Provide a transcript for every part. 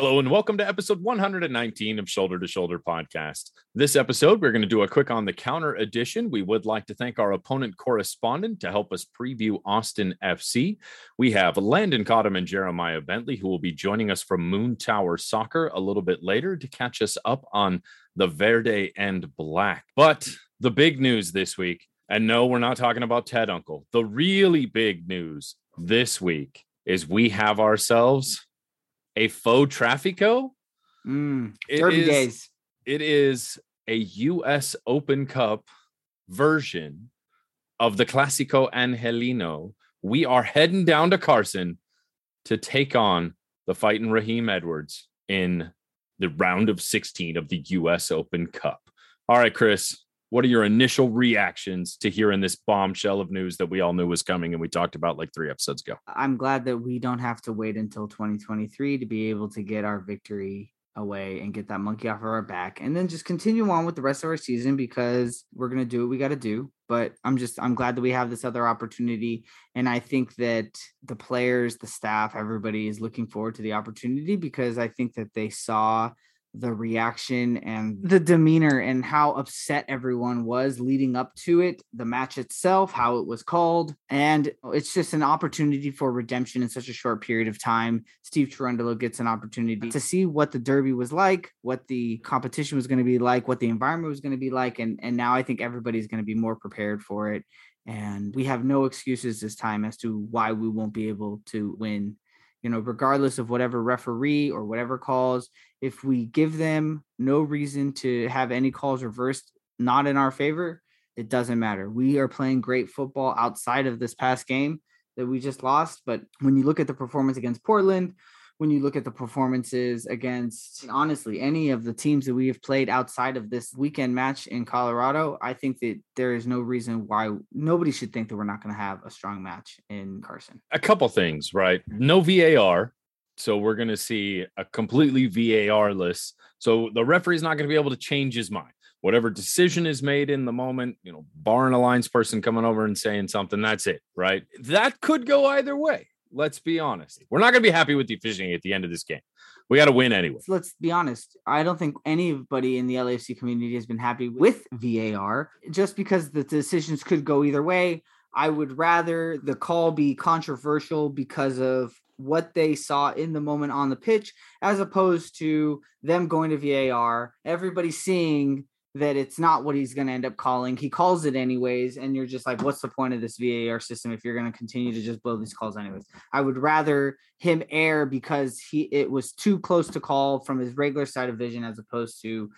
Hello and welcome to episode 119 of Shoulder to Shoulder Podcast. This episode, we're going to do a quick on the counter edition. We would like to thank our opponent correspondent to help us preview Austin FC. We have Landon Cottom and Jeremiah Bentley, who will be joining us from Moon Tower Soccer a little bit later to catch us up on the Verde and Black. But the big news this week, and no, we're not talking about Ted Unkel. The really big news this week is we have ourselves a faux traffico. Mm, It Derby is- days. It is a U.S. Open Cup version of the Clasico Angelino. We are heading down to Carson to take on the fighting Raheem Edwards in the round of 16 of the U.S. Open Cup. All right, Chris, what are your initial reactions to hearing this bombshell of news that we all knew was coming and we talked about like three episodes ago? I'm glad that we don't have to wait until 2023 to be able to get our victory away and get that monkey off of our back and then just continue on with the rest of our season because we're going to do what we got to do but i'm just i'm glad that we have this other opportunity and i think that the players the staff everybody is looking forward to the opportunity because i think that they saw the reaction and the demeanor and how upset everyone was leading up to it, the match itself, how it was called. And it's just an opportunity for redemption in such a short period of time. Steve Cherundolo gets an opportunity to see what the Derby was like, what the competition was going to be like, what the environment was going to be like. And, and now I think everybody's going to be more prepared for it. And we have no excuses this time as to why we won't be able to win you know, regardless of whatever referee or whatever calls, if we give them no reason to have any calls reversed, not in our favor, it doesn't matter. We are playing great football outside of this past game that we just lost. But when you look at the performance against Portland, when you look at the performances against honestly any of the teams that we have played outside of this weekend match in Colorado, I think that there is no reason why nobody should think that we're not going to have a strong match in Carson. a couple things, right? No VAR. So we're going to see a completely VAR less. So the referee's not going to be able to change his mind. Whatever decision is made in the moment, you know, barring a lines person coming over and saying something, that's it, right? That could go either way. Let's be honest. We're not going to be happy with the officiating at the end of this game. We got to win anyway. let's be honest. I don't think anybody in the LAFC community has been happy with VAR just because the decisions could go either way. I would rather the call be controversial because of what they saw in the moment on the pitch, as opposed to them going to VAR, everybody seeing that it's not what he's going to end up calling. He calls it anyways. And you're just like, what's the point of this VAR system if you're going to continue to just blow these calls anyways? I would rather him err because he it was too close to call from his regular side of vision as opposed to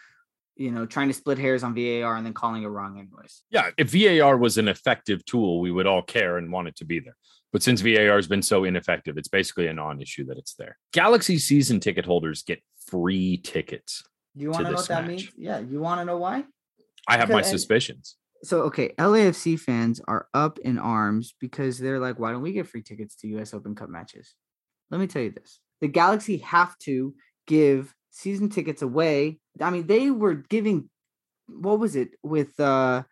you know trying to split hairs on VAR and then calling it wrong anyways. Yeah, if VAR was an effective tool, we would all care and want it to be there. But since VAR has been so ineffective, it's basically a non issue that it's there. Galaxy season ticket holders get free tickets. You want to know what that means? Yeah, you want to know why? I have my and- suspicions. So okay, LAFC fans are up in arms because they're like, why don't we get free tickets to US Open Cup matches? Let me tell you this. The Galaxy have to give season tickets away. I mean, they were giving what was it with uh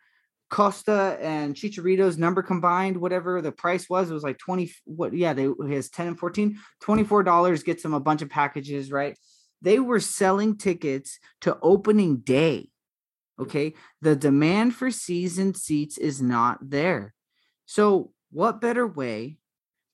Costa and Chicharito's number combined, whatever the price was, it was like 20 what yeah, they he has 10 and 14, $24 gets them a bunch of packages, right? They were selling tickets to opening day. Hmm. Okay. The demand for season seats is not there. So, what better way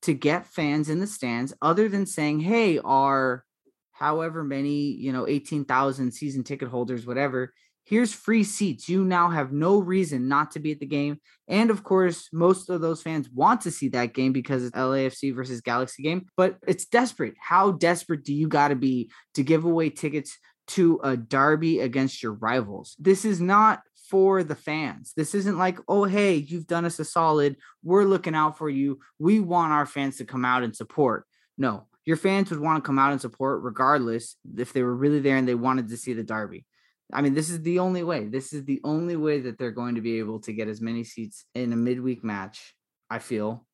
to get fans in the stands other than saying, hey, our however many, you know, 18,000 season ticket holders, whatever, here's free seats. You now have no reason not to be at the game. And of course, most of those fans want to see that game because it's LAFC versus Galaxy game, but it's desperate. How desperate do you got to be to give away tickets to a derby against your rivals? This is not for the fans. This isn't like, oh, hey, you've done us a solid. We're looking out for you. We want our fans to come out and support. No, your fans would want to come out and support regardless if they were really there and they wanted to see the derby. I mean, this is the only way. This is the only way that they're going to be able to get as many seats in a midweek match. I feel,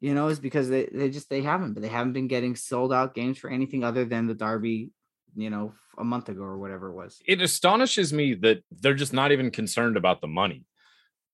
you know, is because they, they just they haven't, but they haven't been getting sold out games for anything other than the derby, you know, a month ago or whatever it was. It astonishes me that they're just not even concerned about the money.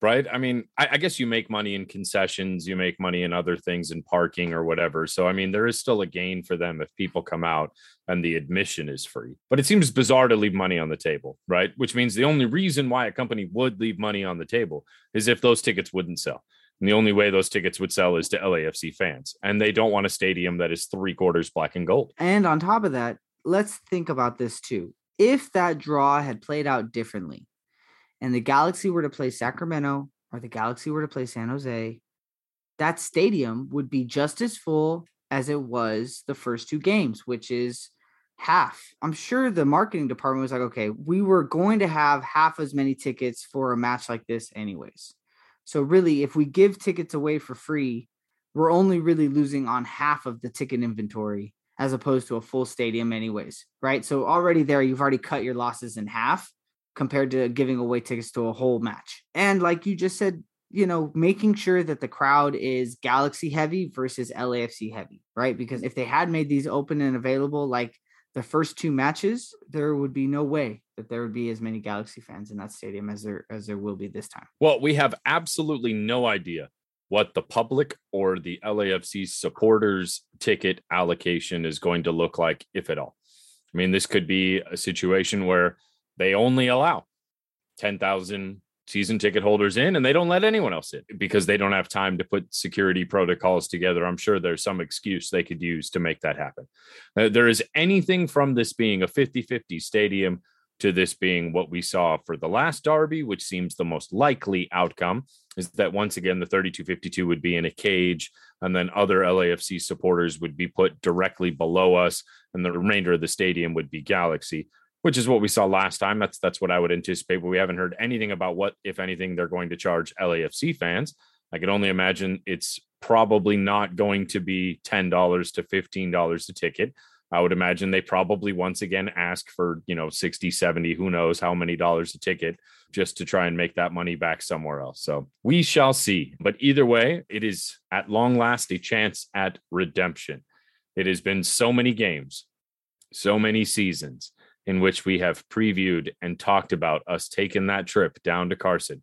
Right? I mean, I, I, guess you make money in concessions, you make money in other things in parking or whatever. So, I mean, there is still a gain for them if people come out and the admission is free. But it seems bizarre to leave money on the table, right? Which means the only reason why a company would leave money on the table is if those tickets wouldn't sell. And the only way those tickets would sell is to LAFC fans. And they don't want a stadium that is three quarters black and gold. And on top of that, let's think about this too. If that draw had played out differently, and the Galaxy were to play Sacramento or the Galaxy were to play San Jose, that stadium would be just as full as it was the first two games, which is half. I'm sure the marketing department was like, okay, we were going to have half as many tickets for a match like this, anyways. So, really, if we give tickets away for free, we're only really losing on half of the ticket inventory as opposed to a full stadium, anyways. Right. So, already there, you've already cut your losses in half compared to giving away tickets to a whole match. And like you just said, you know, making sure that the crowd is Galaxy heavy versus LAFC heavy, right? Because if they had made these open and available like the first two matches, there would be no way that there would be as many Galaxy fans in that stadium as there as there will be this time. Well, we have absolutely no idea what the public or the LAFC supporters ticket allocation is going to look like if at all. I mean, this could be a situation where they only allow 10,000 season ticket holders in and they don't let anyone else in because they don't have time to put security protocols together. I'm sure there's some excuse they could use to make that happen. Uh, there is anything from this being a 50 50 stadium to this being what we saw for the last Derby, which seems the most likely outcome, is that once again the 3252 would be in a cage, and then other LAFC supporters would be put directly below us, and the remainder of the stadium would be Galaxy which is what we saw last time. That's that's what I would anticipate. But we haven't heard anything about what, if anything, they're going to charge LAFC fans. I can only imagine it's probably not going to be ten dollars to fifteen dollars a ticket. I would imagine they probably once again ask for, you know, 60, 70, who knows how many dollars a ticket just to try and make that money back somewhere else. So we shall see. But either way, it is at long last a chance at redemption. It has been so many games, so many seasons in which we have previewed and talked about us taking that trip down to Carson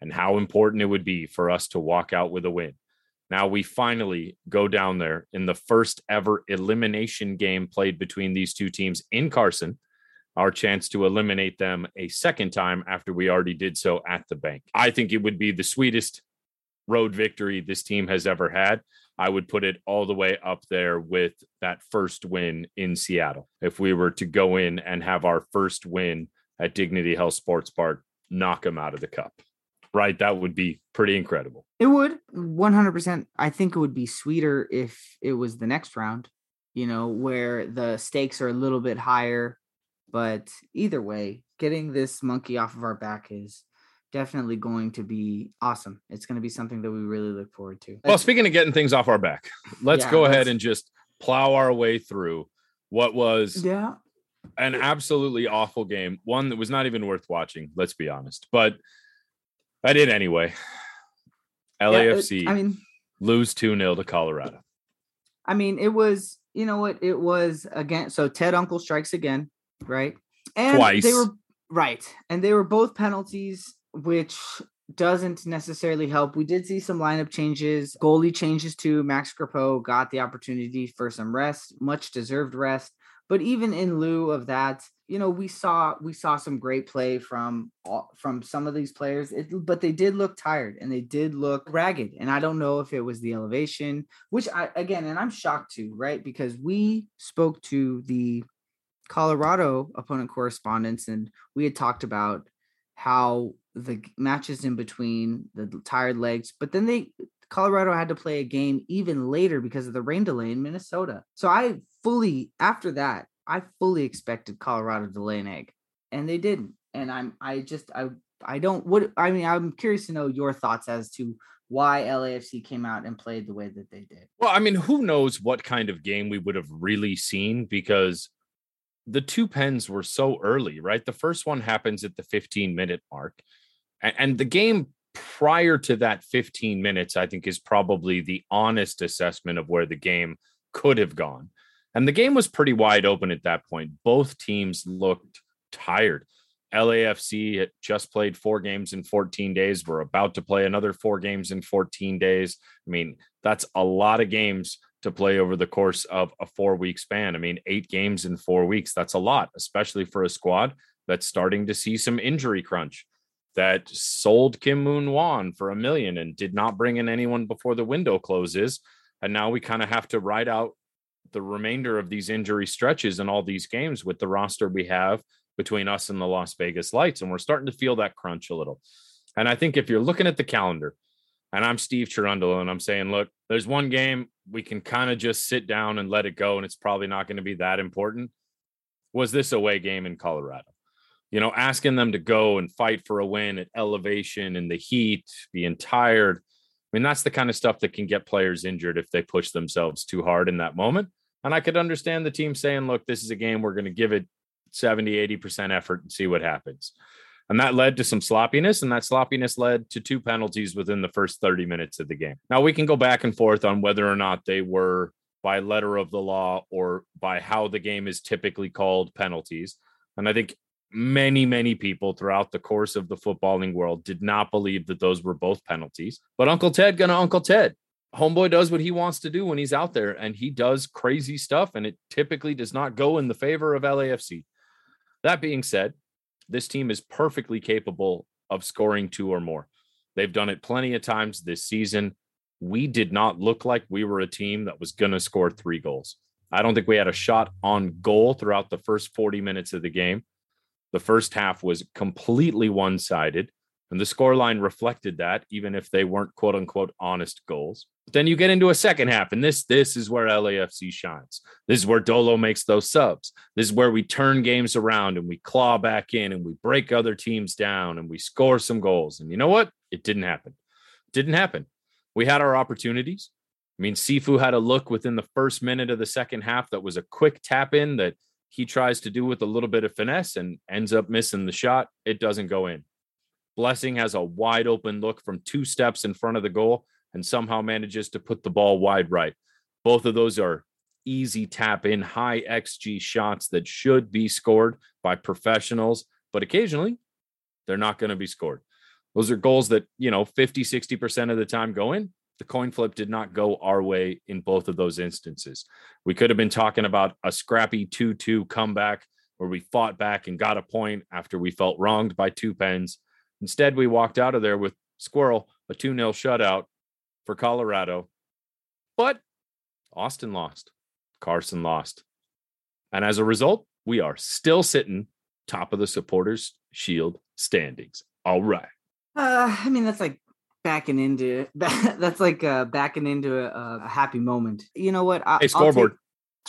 and how important it would be for us to walk out with a win. Now we finally go down there in the first ever elimination game played between these two teams in Carson. Our chance to eliminate them a second time after we already did so at the bank. I think it would be the sweetest road victory this team has ever had. I would put it all the way up there with that first win in Seattle. If we were to go in and have our first win at Dignity Health Sports Park, knock them out of the cup, right? That would be pretty incredible. It would 100%. I think it would be sweeter if it was the next round, you know, where the stakes are a little bit higher. But either way, getting this monkey off of our back is definitely going to be awesome. It's going to be something that we really look forward to. Well, speaking of getting things off our back, let's yeah, go ahead and just plow our way through what was yeah an absolutely awful game. One that was not even worth watching, let's be honest. But I did anyway. LAFC yeah, it, I mean lose 2-0 to Colorado. I mean, it was, you know what, it was again. So Ted Unkel strikes again, right? And Twice. they were right. And they were both penalties which doesn't necessarily help. We did see some lineup changes, goalie changes too. Max Crepeau got the opportunity for some rest, much deserved rest. But even in lieu of that, you know, we saw we saw some great play from from some of these players. It, but they did look tired and they did look ragged. And I don't know if it was the elevation, which I again, and I'm shocked too, right? Because we spoke to the Colorado opponent correspondents and we had talked about how the matches in between the tired legs, but then they Colorado had to play a game even later because of the rain delay in Minnesota. So I fully after that, I fully expected Colorado to lay an egg, and they didn't. And I'm I just I I don't what I mean I'm curious to know your thoughts as to why LAFC came out and played the way that they did. Well, I mean, who knows what kind of game we would have really seen because the two pens were so early, right? The first one happens at the 15 minute mark. And, the game prior to that 15 minutes, I think, is probably the honest assessment of where the game could have gone. And the game was pretty wide open at that point. Both teams looked tired. LAFC had just played four games in 14 days. We're about to play another four games in 14 days. I mean, that's a lot of games to play over the course of a four week span. I mean, eight games in four weeks, that's a lot, especially for a squad that's starting to see some injury crunch that sold Kim Moon-hwan for a million and did not bring in anyone before the window closes. And now we kind of have to ride out the remainder of these injury stretches and all these games with the roster we have between us and the Las Vegas Lights. And we're starting to feel that crunch a little. And I think if you're looking at the calendar, and I'm Steve Cherundolo, and I'm saying, look, there's one game we can kind of just sit down and let it go, and it's probably not going to be that important. Was this away game in Colorado? You know, asking them to go and fight for a win at elevation and the heat, being tired. I mean, that's the kind of stuff that can get players injured if they push themselves too hard in that moment. And I could understand the team saying, look, this is a game we're going to give it 70, 80% effort and see what happens. And that led to some sloppiness, and that sloppiness led to two penalties within the first 30 minutes of the game. Now, we can go back and forth on whether or not they were by letter of the law or by how the game is typically called penalties. And I think many, many people throughout the course of the footballing world did not believe that those were both penalties. But Uncle Ted gonna Uncle Ted. Homeboy does what he wants to do when he's out there, and he does crazy stuff, and it typically does not go in the favor of LAFC. That being said, this team is perfectly capable of scoring two or more. They've done it plenty of times this season. We did not look like we were a team that was going to score three goals. I don't think we had a shot on goal throughout the first 40 minutes of the game. The first half was completely one sided. And the scoreline reflected that, even if they weren't quote unquote honest goals. But then you get into a second half, and this this is where LAFC shines. This is where Dolo makes those subs. This is where we turn games around and we claw back in and we break other teams down and we score some goals. And you know what? It didn't happen. It didn't happen. We had our opportunities. I mean, Sifu had a look within the first minute of the second half that was a quick tap in that he tries to do with a little bit of finesse and ends up missing the shot. It doesn't go in. Blessing has a wide open look from two steps in front of the goal and somehow manages to put the ball wide right. Both of those are easy tap in, high XG shots that should be scored by professionals, but occasionally they're not going to be scored. Those are goals that, you know, 50, 60% of the time go in. The coin flip did not go our way in both of those instances. We could have been talking about a scrappy 2 2 comeback where we fought back and got a point after we felt wronged by two pens. Instead, we walked out of there with Squirrel, a 2 0 shutout for Colorado. But Austin lost, Carson lost. And as a result, we are still sitting top of the supporters' shield standings. All right. Uh, I mean, that's like backing into that's like uh, backing into a, a happy moment. You know what? I, hey, scoreboard. Take,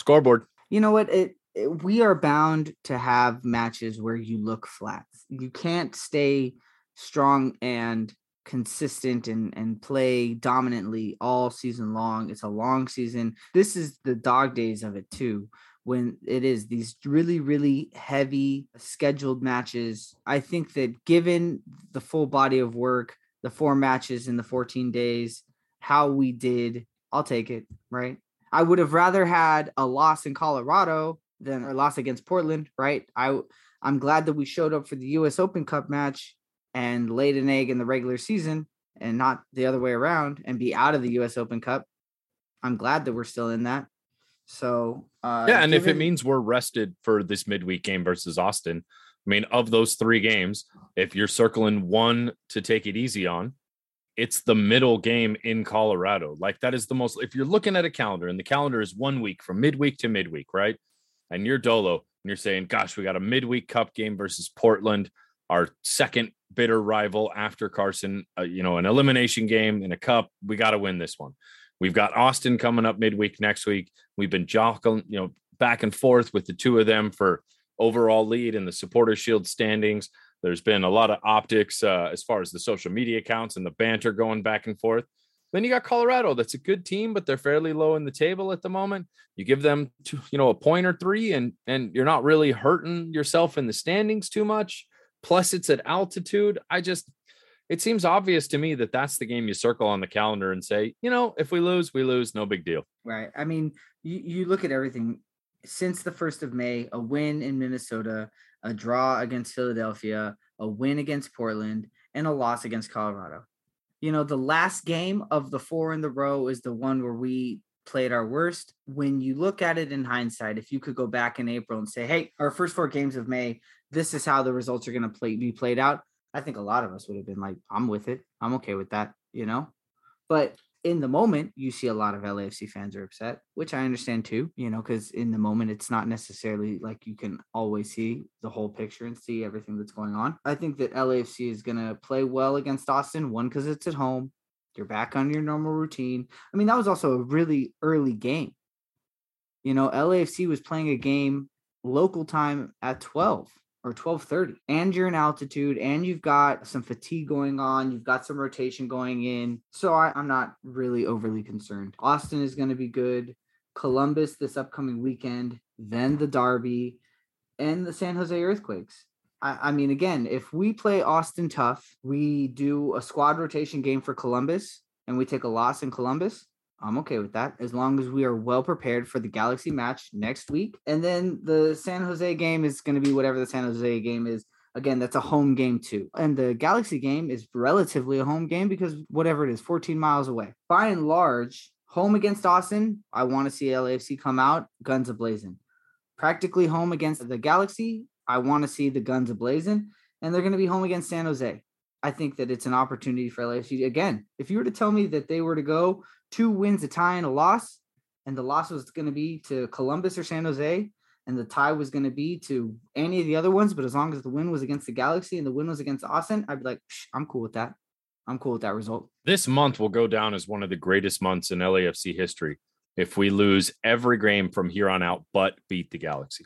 scoreboard. You know what? It, it, we are bound to have matches where you look flat. You can't stay strong and consistent and and play dominantly all season long. It's a long season. This is the dog days of it too when it is these really really heavy scheduled matches. I think that given the full body of work, the four matches in the 14 days, how we did, I'll take it, right? I would have rather had a loss in Colorado than a loss against Portland, right? I I'm glad that we showed up for the US Open Cup match and laid an egg in the regular season and not the other way around and be out of the US Open Cup. I'm glad that we're still in that. So uh, yeah, and if it means we're rested for this midweek game versus Austin, I mean, of those three games, if you're circling one to take it easy on, it's the middle game in Colorado. Like that is the most. If you're looking at a calendar and the calendar is one week from midweek to midweek, right? And you're Dolo and you're saying, "Gosh, we got a midweek cup game versus Portland, our second bitter rival after Carson, uh, you know, an elimination game in a cup. We got to win this one. We've got Austin coming up midweek next week. We've been jockeying, you know, back and forth with the two of them for overall lead in the supporter shield standings. There's been a lot of optics uh, as far as the social media accounts and the banter going back and forth. Then you got Colorado. That's a good team, but they're fairly low in the table at the moment. You give them, two, you know, a point or three, and and you're not really hurting yourself in the standings too much. Plus, it's at altitude. I just, it seems obvious to me that that's the game you circle on the calendar and say, you know, if we lose, we lose, no big deal. Right. I mean, you, you look at everything since the 1st of May, a win in Minnesota, a draw against Philadelphia, a win against Portland, and a loss against Colorado. You know, the last game of the four in the row is the one where we played our worst. When you look at it in hindsight, if you could go back in April and say, hey, our first four games of May, this is how the results are going to play, be played out, I think a lot of us would have been like, I'm with it. I'm okay with that, you know? But in the moment, you see a lot of LAFC fans are upset, which I understand too, you know, because in the moment, it's not necessarily like you can always see the whole picture and see everything that's going on. I think that LAFC is going to play well against Austin, one, because it's at home. You're back on your normal routine. I mean, that was also a really early game. You know, LAFC was playing a game local time at 12 or 12:30 and you're in altitude and you've got some fatigue going on you've got some rotation going in. So I, i'm not really overly concerned. Austin is going to be good. Columbus this upcoming weekend then the derby and the san jose earthquakes. I, I mean again if we play austin tough we do a squad rotation game for columbus and we take a loss in columbus I'm okay with that as long as we are well prepared for the Galaxy match next week. And then the San Jose game is going to be whatever the San Jose game is. Again, that's a home game too. And the Galaxy game is relatively a home game because whatever it is, 14 miles away. By and large, home against Austin, I want to see LAFC come out guns ablazing. Practically home against the Galaxy, I want to see the guns ablazing. And they're going to be home against San Jose. I think that it's an opportunity for LAFC. Again, if you were to tell me that they were to go two wins, a tie, and a loss, and the loss was going to be to Columbus or San Jose, and the tie was going to be to any of the other ones, but as long as the win was against the Galaxy and the win was against Austin, I'd be like, I'm cool with that. I'm cool with that result. This month will go down as one of the greatest months in LAFC history if we lose every game from here on out, but beat the Galaxy.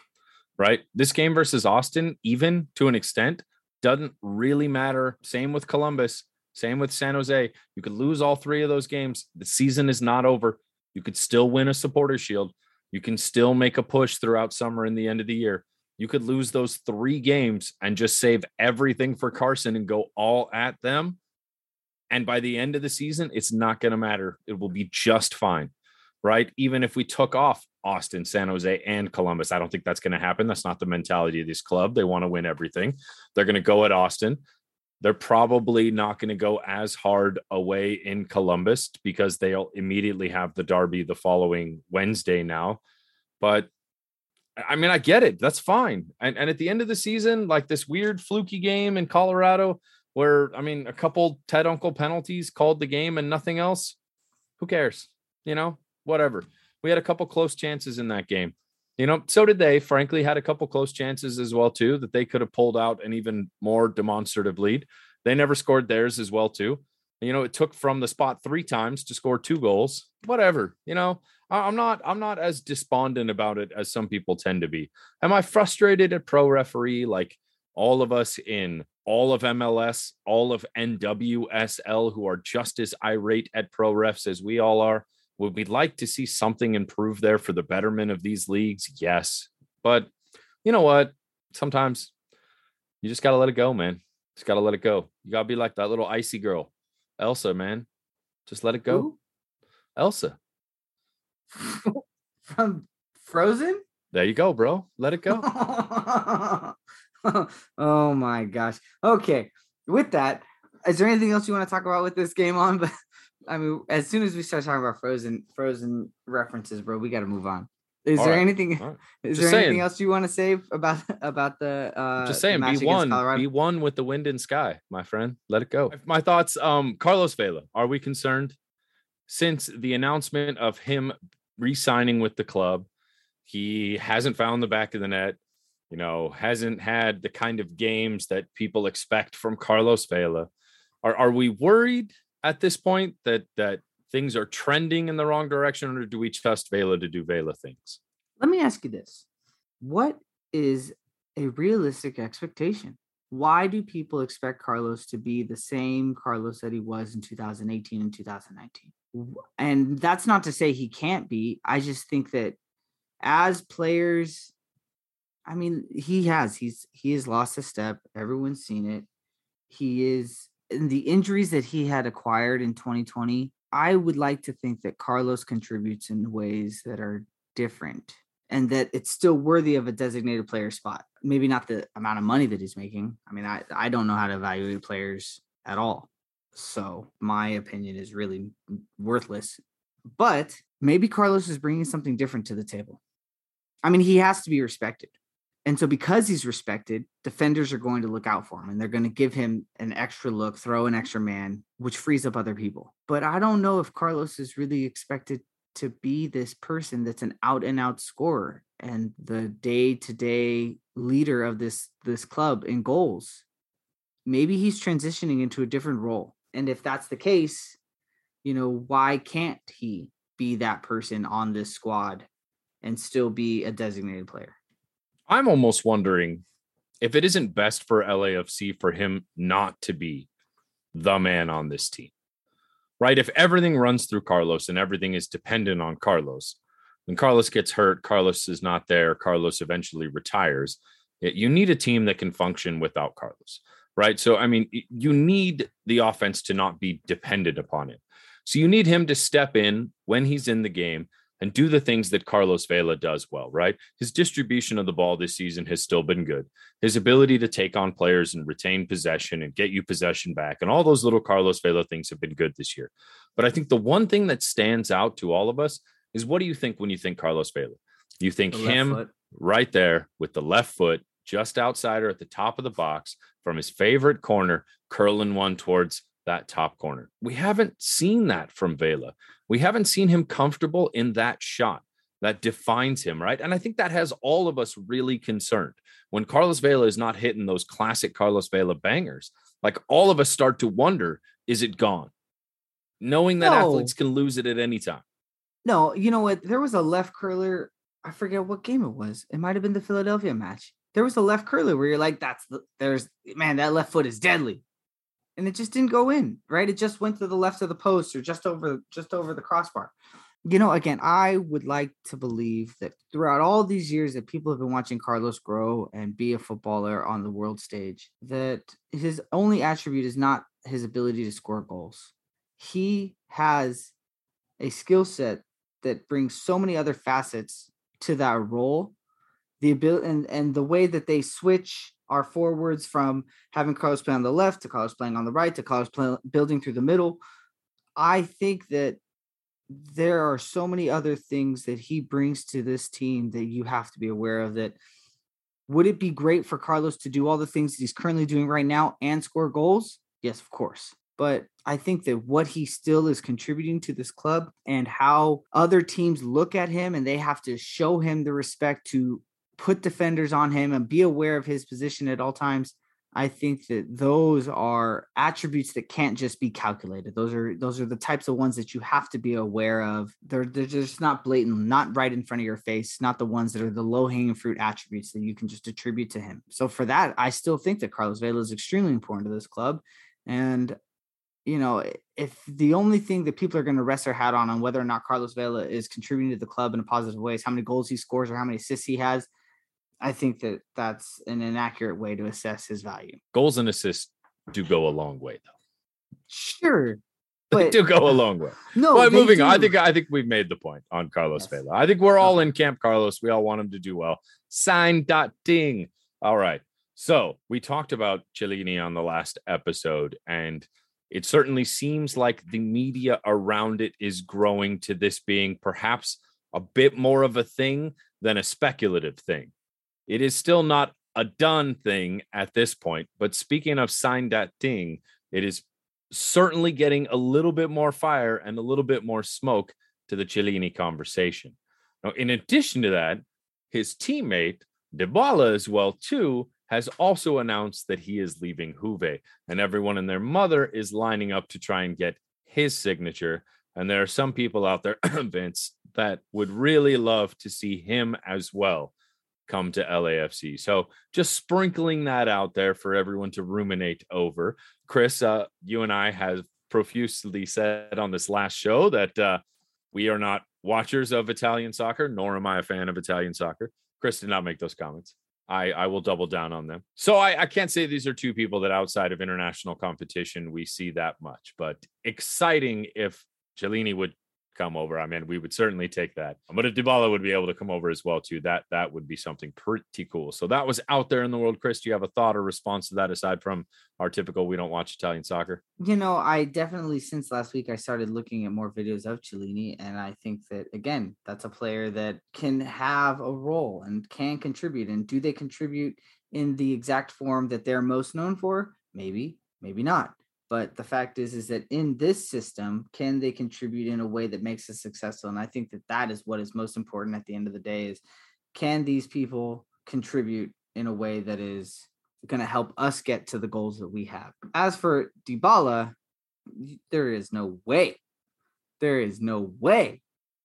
Right? This game versus Austin, even to an extent, doesn't really matter. Same with Columbus. Same with San Jose. You could lose all three of those games. The season is not over. You could still win a supporter shield. You can still make a push throughout summer and the end of the year. You could lose those three games and just save everything for Carson and go all at them. And by the end of the season, it's not going to matter. It will be just fine, right? Even if we took off Austin, San Jose, and Columbus, I don't think that's going to happen. That's not the mentality of this club. They want to win everything. They're going to go at Austin. They're probably not going to go as hard away in Columbus because they'll immediately have the Derby the following Wednesday now. But I mean, I get it. That's fine. And, and at the end of the season, like this weird fluky game in Colorado, where I mean, a couple Ted Unkel penalties called the game and nothing else. Who cares? You know, whatever. We had a couple close chances in that game you know, so did they. Frankly, had a couple close chances as well too that they could have pulled out an even more demonstrative lead. They never scored theirs as well too. You know, it took from the spot three times to score two goals. Whatever. You know, I'm not I'm not as despondent about it as some people tend to be. Am I frustrated at pro referee like all of us in all of MLS, all of NWSL who are just as irate at pro refs as we all are? Would we like to see something improve there for the betterment of these leagues? Yes. But you know what? Sometimes you just got to let it go, man. Just got to let it go. You got to be like that little icy girl, Elsa, man. Just let it go. Who? Elsa. From Frozen? There you go, bro. Let it go. oh my gosh. Okay. With that, is there anything else you want to talk about with this game on? But I mean, as soon as we start talking about Frozen, Frozen references, bro, we got to move on. Is All there right. anything? Right. Is Just there saying. anything else you want to say about about the? Uh, Just saying, be one, be one with the wind and sky, my friend. Let it go. My thoughts. Um, Carlos Vela. Are we concerned? Since the announcement of him re-signing with the club, he hasn't found the back of the net. You know, hasn't had the kind of games that people expect from Carlos Vela. Are are we worried? At this point that that things are trending in the wrong direction, or do we trust Vela to do Vela things? Let me ask you this: What is a realistic expectation? Why do people expect Carlos to be the same Carlos that he was in 2018 and 2019? And that's not to say he can't be. I just think that as players, I mean, he has he's he has lost a step. Everyone's seen it. He is the injuries that he had acquired in 2020, I would like to think that Carlos contributes in ways that are different and that it's still worthy of a designated player spot. Maybe not the amount of money that he's making. I mean, I, I don't know how to evaluate players at all. So my opinion is really worthless. But maybe Carlos is bringing something different to the table. I mean, he has to be respected. And so, because he's respected, defenders are going to look out for him and they're going to give him an extra look, throw an extra man, which frees up other people. But I don't know if Carlos is really expected to be this person that's an out and out scorer and the day to day leader of this this club in goals. Maybe he's transitioning into a different role. And if that's the case, you know, why can't he be that person on this squad and still be a designated player? I'm almost wondering if it isn't best for LAFC for him not to be the man on this team. Right? If everything runs through Carlos and everything is dependent on Carlos, when Carlos gets hurt, Carlos is not there, Carlos eventually retires. You need a team that can function without Carlos, right? So, I mean, you need the offense to not be dependent upon it. So, you need him to step in when he's in the game and do the things that Carlos Vela does well, right? His distribution of the ball this season has still been good. His ability to take on players and retain possession and get you possession back and all those little Carlos Vela things have been good this year. But I think the one thing that stands out to all of us is what do you think when you think Carlos Vela? You think him foot. right there with the left foot just outside or at the top of the box from his favorite corner, curling one towards that top corner. We haven't seen that from Vela we haven't seen him comfortable in that shot that defines him, right? And I think that has all of us really concerned. When Carlos Vela is not hitting those classic Carlos Vela bangers, like all of us start to wonder, is it gone? Knowing that no. athletes can lose it at any time. No, you know what? There was a left curler. I forget what game it was. It might have been the Philadelphia match. There was a left curler where you're like, that's the, there's, man, that left foot is deadly and it just didn't go in, right? It just went to the left of the post or just over just over the crossbar. You know, again, I would like to believe that throughout all these years that people have been watching Carlos grow and be a footballer on the world stage, that his only attribute is not his ability to score goals. He has a skill set that brings so many other facets to that role. The ability and, and the way that they switch our forwards from having Carlos play on the left to Carlos playing on the right to Carlos play, building through the middle. I think that there are so many other things that he brings to this team that you have to be aware of that would it be great for Carlos to do all the things that he's currently doing right now and score goals? Yes, of course. But I think that what he still is contributing to this club and how other teams look at him and they have to show him the respect to put defenders on him and be aware of his position at all times. I think that those are attributes that can't just be calculated. Those are those are the types of ones that you have to be aware of. They're they're just not blatant, not right in front of your face, not the ones that are the low hanging fruit attributes that you can just attribute to him. So for that, I still think that Carlos Vela is extremely important to this club. And you know, if the only thing that people are going to rest their hat on on whether or not Carlos Vela is contributing to the club in a positive way is how many goals he scores or how many assists he has, I think that that's an inaccurate way to assess his value. Goals and assists do go a long way, though. Sure, but they do go a long way. No, but moving do. on. I think I think we've made the point on Carlos yes. Vela. I think we're all in camp Carlos. We all want him to do well. Sign dot ding. All right. So we talked about Chiellini on the last episode, and it certainly seems like the media around it is growing to this being perhaps a bit more of a thing than a speculative thing. It is still not a done thing at this point. But speaking of sign that thing, it is certainly getting a little bit more fire and a little bit more smoke to the Chiellini conversation. Now, in addition to that, his teammate Dybala as well too has also announced that he is leaving Juve, and everyone and their mother is lining up to try and get his signature. And there are some people out there, Vince, that would really love to see him as well come to LAFC. So just sprinkling that out there for everyone to ruminate over. Chris, uh, you and I have profusely said on this last show that uh, we are not watchers of Italian soccer, nor am I a fan of Italian soccer. Chris did not make those comments. I, I will double down on them. So I, I can't say these are two people that outside of international competition we see that much, but exciting if Chiellini would come over, I mean, we would certainly take that. But if Dybala would be able to come over as well, too, that that would be something pretty cool. So that was out there in the world. Chris, do you have a thought or response to that aside from our typical we don't watch Italian soccer? You know, I definitely since last week I started looking at more videos of Chiellini, and I think that again, that's a player that can have a role and can contribute. And do they contribute in the exact form that they're most known for? Maybe, maybe not. But the fact is, is that in this system, can they contribute in a way that makes us successful? And I think that that is what is most important at the end of the day: is can these people contribute in a way that is going to help us get to the goals that we have? As for Dybala, there is no way, there is no way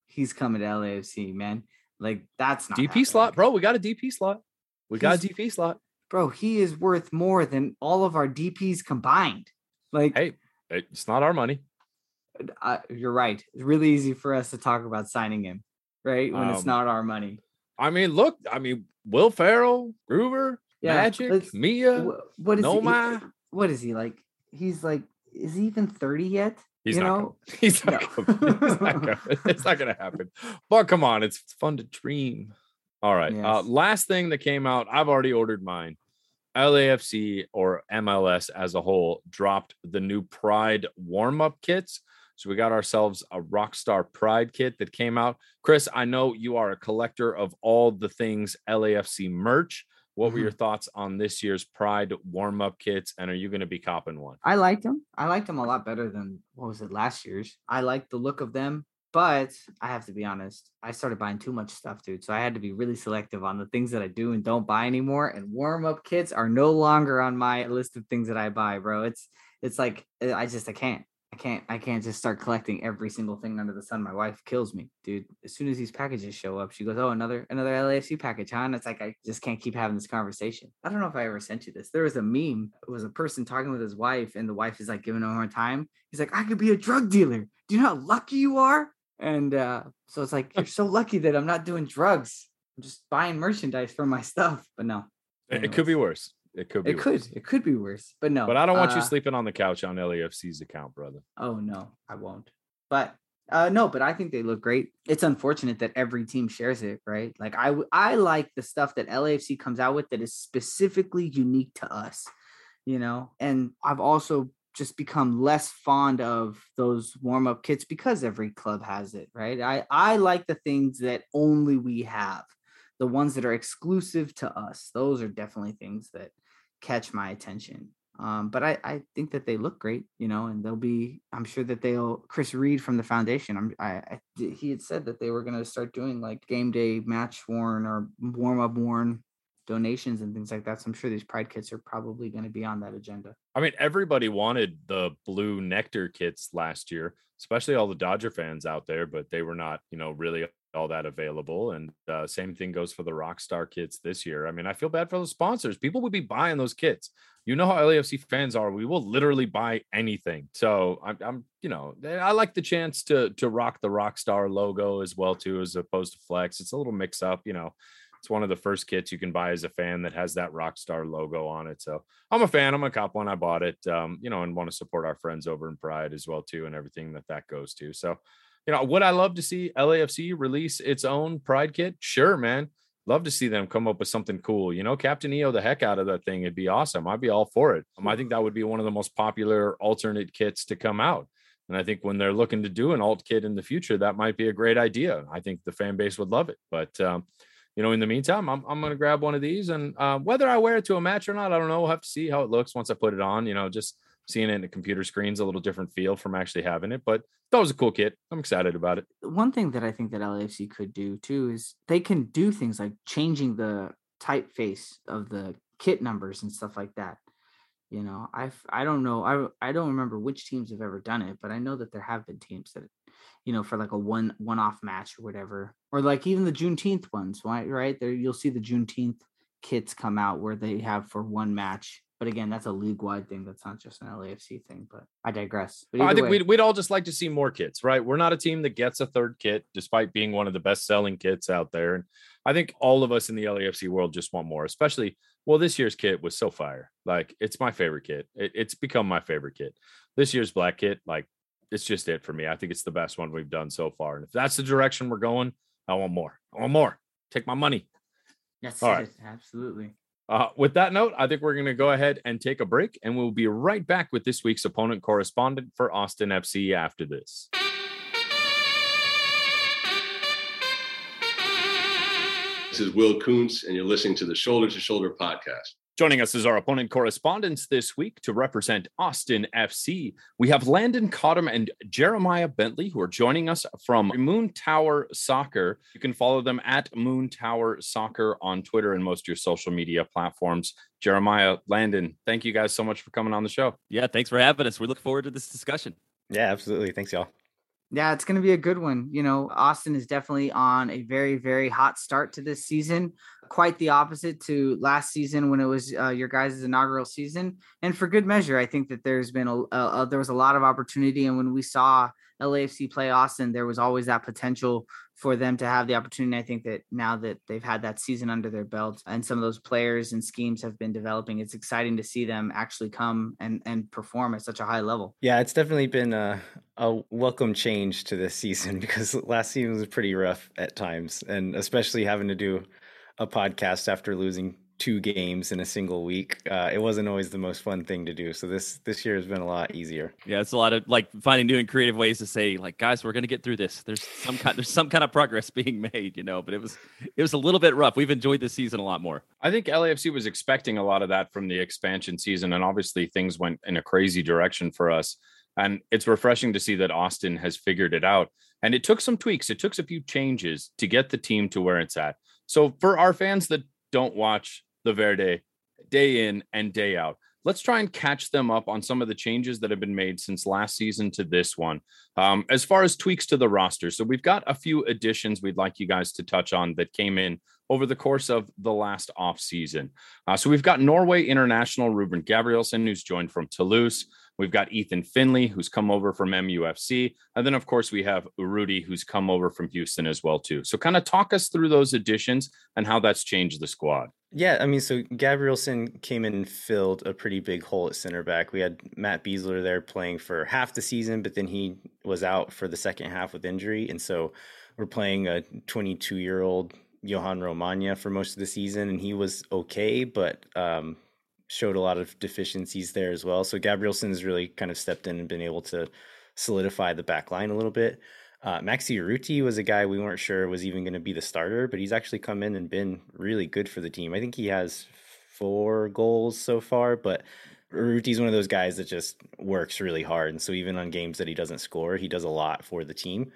he's coming to LAFC, man. Like that's not DP happening. slot, bro. We got a DP slot. We got a DP slot. bro. He is worth more than all of our DPs combined. Like, Hey, it's not our money. I, you're right. It's really easy for us to talk about signing him, right? When it's Um, not our money. I mean, look, I mean, Will Ferrell, Guber, Yeah, Magic, Mia. Wh- what is he? What is he like? He's like, is he even 30 yet? He's you not. know? He's not. No. It's not. It's not going to happen. But come on, it's fun to dream. All right. Uh, last thing that came out, I've already ordered mine. LAFC or MLS as a whole dropped the new Pride warm up kits. So we got ourselves a Rockstar Pride kit that came out. Chris, I know you are a collector of all the things LAFC merch. What were Mhm. your thoughts on this year's Pride warm up kits? And are you going to be copping one? I liked them. I liked them a lot better than what was it last year's. I liked the look of them, but I have to be honest. I started buying too much stuff, dude. So I had to be really selective on the things that I do and don't buy anymore. And warm up kits are no longer on my list of things that I buy, bro. It's it's like uh, I just I can't. I can't I can't just start collecting every single thing under the sun. My wife kills me, dude. As soon as these packages show up, she goes, "Oh, another another LAFC package, huh?" And it's like I just can't keep having this conversation. I don't know if I ever sent you this. There was a meme. It was a person talking with his wife, and the wife is like giving him hard time. He's like, "I could be a drug dealer. Do you know how lucky you are?" And uh, so it's like you're so lucky that I'm not doing drugs. I'm just buying merchandise for my stuff. But no, It, it could be worse. It could be it worse. could it could be worse. But no. But I don't want you uh, sleeping on the couch on LAFC's account, brother. Oh no, I won't. But uh no, but I think they look great. It's unfortunate that every team shares it, right? Like I, I like the stuff that LAFC comes out with that is specifically unique to us, you know. And I've also just become less fond of those warm-up kits because every club has it, right? I I like the things that only we have. The ones that are exclusive to us. Those are definitely things that catch my attention. Um, but I, I think that they look great, you know, and they'll be. I'm sure that they'll. Chris Reed from the foundation. I'm. I, I he had said that they were going to start doing like game day match worn or warm up worn donations and things like that. So I'm sure these pride kits are probably going to be on that agenda. I mean, everybody wanted the blue nectar kits last year, especially all the Dodger fans out there, but they were not, you know, really all that available. And uh, same thing goes for the Rockstar kits this year. I mean, I feel bad for the sponsors. People would be buying those kits. You know how LAFC fans are. We will literally buy anything. So I'm, I'm, you know, I like the chance to to rock the Rockstar logo as well too, as opposed to Flex. It's a little mix up, you know. It's one of the first kits you can buy as a fan that has that Rockstar logo on it. So I'm a fan. I'm a cop one. I bought it, um, you know, and want to support our friends over in Pride as well too, and everything that that goes to. So, you know, would I love to see LAFC release its own Pride kit? Sure, man. Love to see them come up with something cool. You know, Captain EO the heck out of that thing. It'd be awesome. I'd be all for it. Um, I think that would be one of the most popular alternate kits to come out. And I think when they're looking to do an alt kit in the future, that might be a great idea. I think the fan base would love it. But um, you know, in the meantime, I'm, I'm going to grab one of these and uh, whether I wear it to a match or not, I don't know. We'll have to see how it looks once I put it on, you know, just seeing it in the computer screen's a little different feel from actually having it, but that was a cool kit. I'm excited about it. One thing that I think that LAFC could do too is they can do things like changing the typeface of the kit numbers and stuff like that. You know, I I don't know. I I don't remember which teams have ever done it, but I know that there have been teams that, you know, for like a one one off match or whatever, or like even the Juneteenth ones, right? Right there, you'll see the Juneteenth kits come out where they have for one match. But again, that's a league wide thing. That's not just an LAFC thing. But I digress. But I think way- we'd, we'd all just like to see more kits, right? We're not a team that gets a third kit, despite being one of the best selling kits out there. And I think all of us in the LAFC world just want more, especially, well, this year's kit was so fire. Like, it's my favorite kit. It, it's become my favorite kit. This year's black kit, like, it's just it for me. I think it's the best one we've done so far. And if that's the direction we're going, I want more. I want more. Take my money. That's All it. right. Absolutely. Uh, with that note, I think we're going to go ahead and take a break, and we'll be right back with this week's opponent correspondent for Austin FC after this. This is Will Kuntz, and you're listening to the Shoulder to Shoulder podcast. Joining us as our opponent correspondents this week to represent Austin FC, we have Landon Cottam and Jeremiah Bentley, who are joining us from Moon Tower Soccer. You can follow them at Moon Tower Soccer on Twitter and most of your social media platforms. Jeremiah, Landon, thank you guys so much for coming on the show. Yeah, thanks for having us. We look forward to this discussion. Yeah, absolutely. Thanks, y'all. Yeah, it's going to be a good one. You know, Austin is definitely on a very, very hot start to this season. Quite the opposite to last season when it was uh, your guys' inaugural season, and for good measure. I think that there's been a, a, a there was a lot of opportunity, and when we saw LAFC play Austin, there was always that potential for them to have the opportunity. I think that now that they've had that season under their belt and some of those players and schemes have been developing, it's exciting to see them actually come and and perform at such a high level. Yeah, it's definitely been a, a welcome change to this season because last season was pretty rough at times, and especially having to do a podcast after losing two games in a single week. Uh, it wasn't always the most fun thing to do. So this this year has been a lot easier. Yeah, it's a lot of like finding new and creative ways to say, like, guys, we're gonna get through this. There's some kind there's some kind of progress being made, you know. But it was it was a little bit rough. We've enjoyed this season a lot more. I think LAFC was expecting a lot of that from the expansion season, and obviously things went in a crazy direction for us. And it's refreshing to see that Austin has figured it out. And it took some tweaks, it took a few changes to get the team to where it's at. So for our fans that don't watch the Verde day in and day out, let's try and catch them up on some of the changes that have been made since last season to this one. Um, as far as tweaks to the roster, so we've got a few additions we'd like you guys to touch on that came in over the course of the last off season. Uh, so we've got Norway international Ruben Gabrielsen, who's joined from Toulouse. We've got Ethan Finlay, who's come over from MUFC, and then of course we have Urruti, who's come over from Houston as well too. So kind of talk us through those additions and how that's changed the squad. Yeah, I mean, so Gabrielsen came in and filled a pretty big hole at center back. We had Matt Besler there playing for half the season, but then he was out for the second half with injury, and so we're playing a 22 year old Johan Romaña for most of the season, and he was okay, but um, showed a lot of deficiencies there as well. So Gabrielsen has really kind of stepped in and been able to solidify the back line a little bit. Uh, Maxi Urruti was a guy we weren't sure was even going to be the starter, but he's actually come in and been really good for the team. I think he has four goals so far, but Urruti's one of those guys that just works really hard. And so even on games that he doesn't score, he does a lot for the team.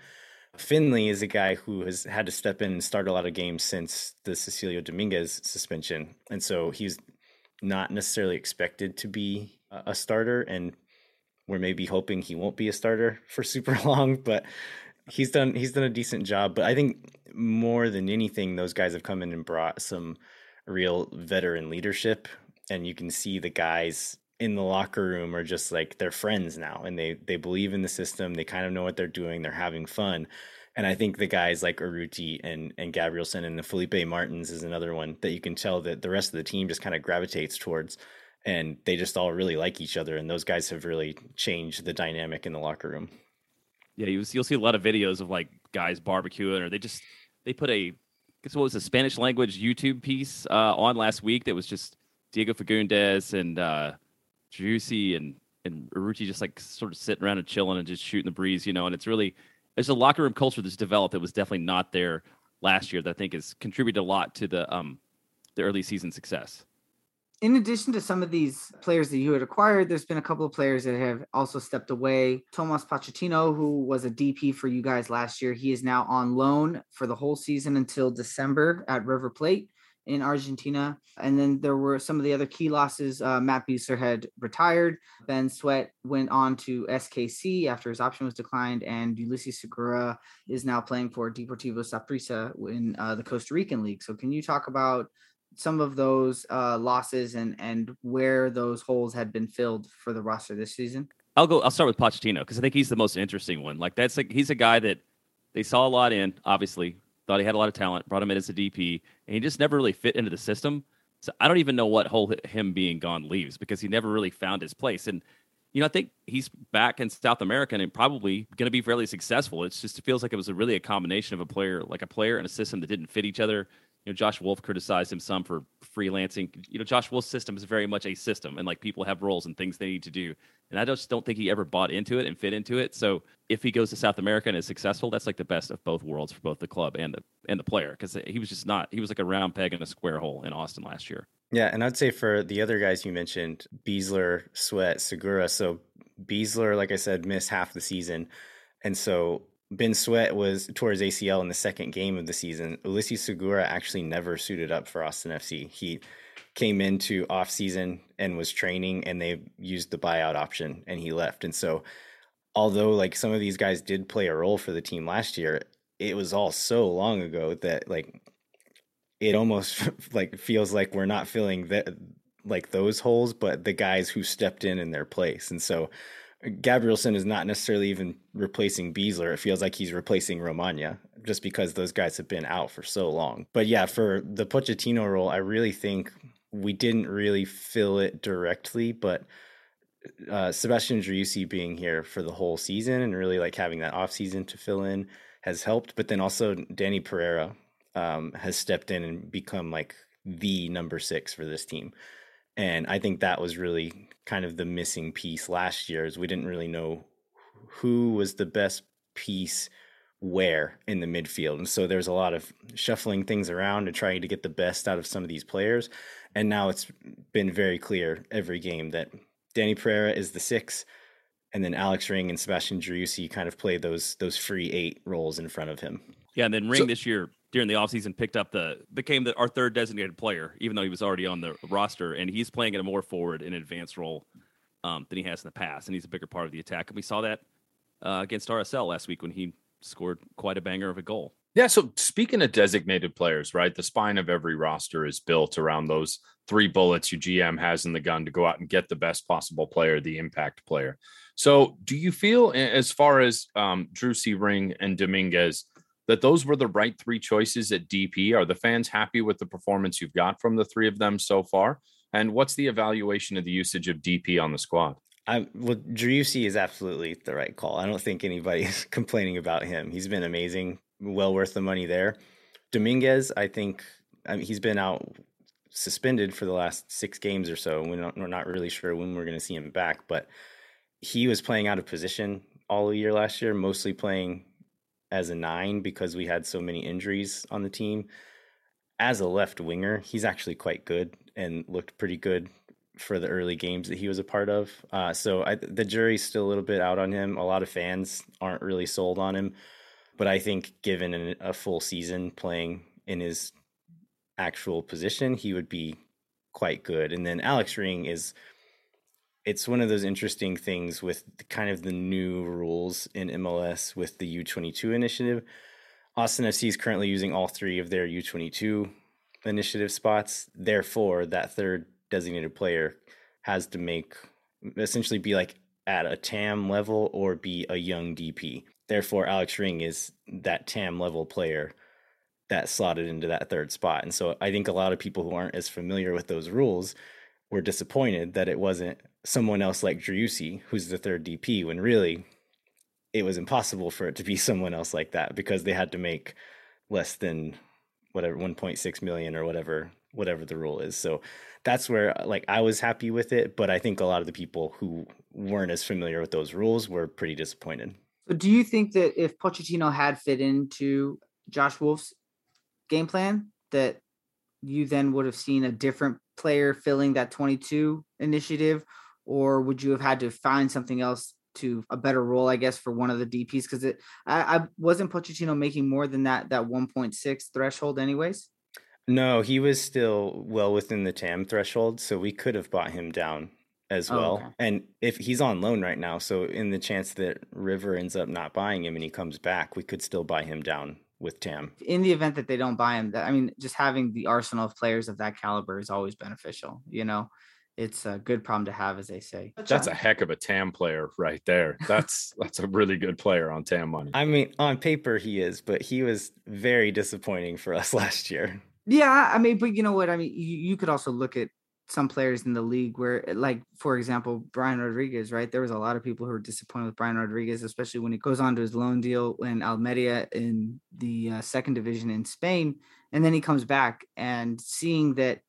Finlay is a guy who has had to step in and start a lot of games since the Cecilio Dominguez suspension. And so he's not necessarily expected to be a starter. And we're maybe hoping he won't be a starter for super long, but he's done he's done a decent job. But I think more than anything, those guys have come in and brought some real veteran leadership. And you can see the guys in the locker room are just like they're friends now and they they believe in the system they kind of know what they're doing they're having fun and i think the guys like Urruti and and Gabrielsen and the felipe martins is another one that you can tell that the rest of the team just kind of gravitates towards and they just all really like each other and those guys have really changed the dynamic in the locker room Yeah, you, you'll see a lot of videos of like guys barbecuing, or they just they put a guess what was a Spanish language YouTube piece uh, on last week that was just Diego Fagundez and uh, Juicy and and Urruti just like sort of sitting around and chilling and just shooting the breeze, you know. And it's really there's a locker room culture that's developed that was definitely not there last year that I think has contributed a lot to the um the early season success. in addition to some of these players that you had acquired, there's been a couple of players that have also stepped away. Tomas Pochettino, who was a DP for you guys last year, he is now on loan for the whole season until December at River Plate in Argentina. And then there were some of the other key losses. Uh, Matt Besler had retired. Ben Sweat went on to SKC after his option was declined, and Ulises Segura is now playing for Deportivo Saprissa in uh, the Costa Rican League. So, can you talk about some of those uh, losses and and where those holes had been filled for the roster this season? I'll go. I'll start with Pochettino because I think he's the most interesting one. Like that's like he's a guy that they saw a lot in. Obviously, thought he had a lot of talent. Brought him in as a DP, and he just never really fit into the system. So I don't even know what hole him being gone leaves because he never really found his place. And you know, I think he's back in South America and probably going to be fairly successful. It's just it feels like it was a really a combination of a player, like a player and a system that didn't fit each other. You know, Josh Wolff criticized him some for freelancing. You know, Josh Wolff's system is very much a system, and like people have roles and things they need to do. And I just don't think he ever bought into it and fit into it. So if he goes to South America and is successful, that's like the best of both worlds for both the club and the and the player because he was just not. He was like a round peg in a square hole in Austin last year. Yeah, and I'd say for the other guys you mentioned, Besler, Sweat, Segura. So Besler, like I said, missed half the season, and so Ben Sweat was towards ACL in the second game of the season. Ulises Segura actually never suited up for Austin FC. He came into off season and was training, and they used the buyout option, and he left. And so, although like some of these guys did play a role for the team last year, it was all so long ago that like it almost like feels like we're not filling that like those holes, but the guys who stepped in in their place. And so Gabrielsen is not necessarily even replacing Besler. It feels like he's replacing Romaña just because those guys have been out for so long. But yeah, for the Pochettino role, I really think we didn't really fill it directly, but uh, Sebastian Driussi being here for the whole season and really like having that off season to fill in has helped. But then also Danny Pereira um, has stepped in and become like the number six for this team. And I think that was really kind of the missing piece last year is we didn't really know who was the best piece where in the midfield. And so there's a lot of shuffling things around and trying to get the best out of some of these players. And now it's been very clear every game that Danny Pereira is the six, and then Alex Ring and Sebastian Driussi kind of play those those free eight roles in front of him. Yeah, and then Ring so, this year during the offseason picked up the became the, our third designated player, even though he was already on the roster, and he's playing in a more forward and advanced role um, than he has in the past, and he's a bigger part of the attack. And we saw that uh, against RSL last week when he scored quite a banger of a goal. Yeah. So speaking of designated players, right? The spine of every roster is built around those three bullets your GM has in the gun to go out and get the best possible player, the impact player. So do you feel as far as um, Driussi Ring and Dominguez? That those were the right three choices at DP. Are the fans happy with the performance you've got from the three of them so far? And what's the evaluation of the usage of DP on the squad? I well, Driussi is absolutely the right call. I don't think anybody's complaining about him. He's been amazing, well worth the money there. Dominguez, I think I mean, he's been out suspended for the last six games or so. We're not, we're not really sure when we're going to see him back, but he was playing out of position all year last year, mostly playing as a nine because we had so many injuries on the team. As a left winger, he's actually quite good and looked pretty good for the early games that he was a part of. Uh, so I, the jury's still a little bit out on him. A lot of fans aren't really sold on him, but I think given an, a full season playing in his actual position, he would be quite good. And then Alex Ring is it's one of those interesting things with kind of the new rules in MLS with the U22 initiative. Austin FC is currently using all three of their U22 initiative spots. Therefore, that third designated player has to make essentially be like at a TAM level or be a young DP. Therefore, Alex Ring is that TAM level player that slotted into that third spot. And so I think a lot of people who aren't as familiar with those rules were disappointed that it wasn't someone else like Driussi, who's the third DP, when really it was impossible for it to be someone else like that because they had to make less than whatever 1.6 million or whatever whatever the rule is. So that's where like I was happy with it, but I think a lot of the people who weren't as familiar with those rules were pretty disappointed. Do you think that if Pochettino had fit into Josh Wolff's game plan that you then would have seen a different player filling that 22 initiative or would you have had to find something else to a better role, I guess, for one of the DPs? Because it, I, I wasn't Pochettino making more than that that 1.6 threshold, anyways. No, he was still well within the TAM threshold, so we could have bought him down as oh, well. Oh, okay. And if he's on loan right now, so in the chance that River ends up not buying him and he comes back, we could still buy him down with TAM. In the event that they don't buy him, that I mean, just having the arsenal of players of that caliber is always beneficial. You know, it's a good problem to have, as they say. That's a heck of a TAM player right there. That's that's a really good player on TAM money. I mean, on paper he is, but he was very disappointing for us last year. Yeah, I mean, but you know what? I mean, you, you could also look at some players in the league where like for example Brian Rodriguez right there was a lot of people who were disappointed with Brian Rodriguez especially when he goes on to his loan deal in Almeria in the uh, second division in Spain and then he comes back and seeing that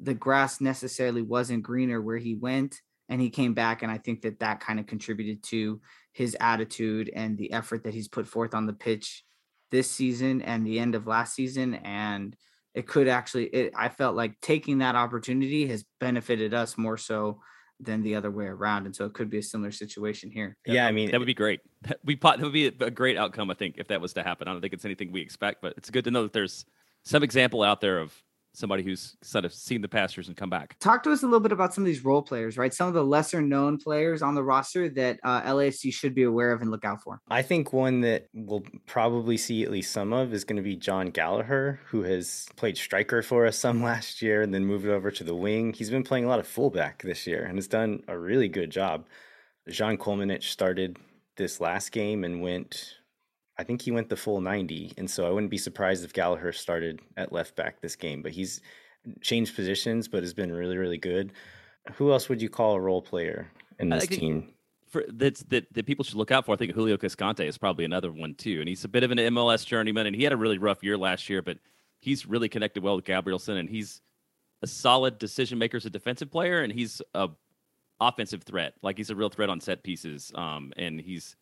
the grass necessarily wasn't greener where he went and he came back and I think that that kind of contributed to his attitude and the effort that he's put forth on the pitch this season and the end of last season and it could actually it, i felt like taking that opportunity has benefited us more so than the other way around and so it could be a similar situation here. Yeah i mean that would be great. We that would be a great outcome i think if that was to happen. I don't think it's anything we expect but it's good to know that there's some example out there of somebody who's sort of seen the pastures and come back. Talk to us a little bit about some of these role players, right? Some of the lesser known players on the roster that uh, LAFC should be aware of and look out for. I think one that we'll probably see at least some of is going to be Jon Gallagher, who has played striker for us some last year and then moved over to the wing. He's been playing a lot of fullback this year and has done a really good job. Zan Kolmanic started this last game and went I think he went the full 90. And so I wouldn't be surprised if Gallagher started at left back this game, but he's changed positions, but has been really, really good. Who else would you call a role player in this team? For that's that, that people should look out for. I think Julio Cascante is probably another one too. And he's a bit of an MLS journeyman and he had a really rough year last year, but he's really connected well with Gabrielsen and he's a solid decision maker as a defensive player and he's a offensive threat. Like he's a real threat on set pieces. Um, and he's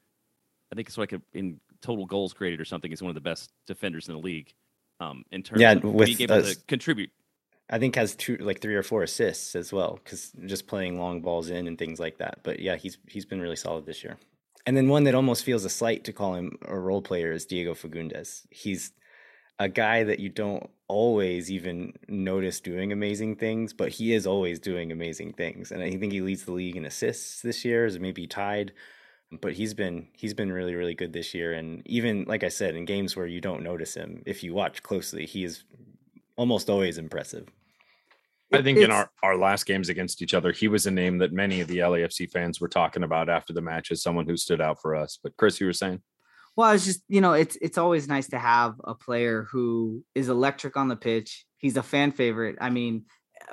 I think it's like a, in total goals created or something. He's one of the best defenders in the league. Um, in terms yeah, of with, being able uh, to contribute. I think has two like three or four assists as well because just playing long balls in and things like that. But yeah, he's he's been really solid this year. And then one that almost feels a slight to call him a role player is Diego Fagundez. He's a guy that you don't always even notice doing amazing things, but he is always doing amazing things. And I think he leads the league in assists this year, is maybe tied but he's been he's been really really good this year. And even like i said in games where you don't notice him if you watch closely he is almost always impressive. I think it's, in our our last games against each other he was a name that many of the lafc fans were talking about after the match as someone who stood out for us. But chris you were saying? Well it's just you know it's it's always nice to have a player who is electric on the pitch. He's a fan favorite. I mean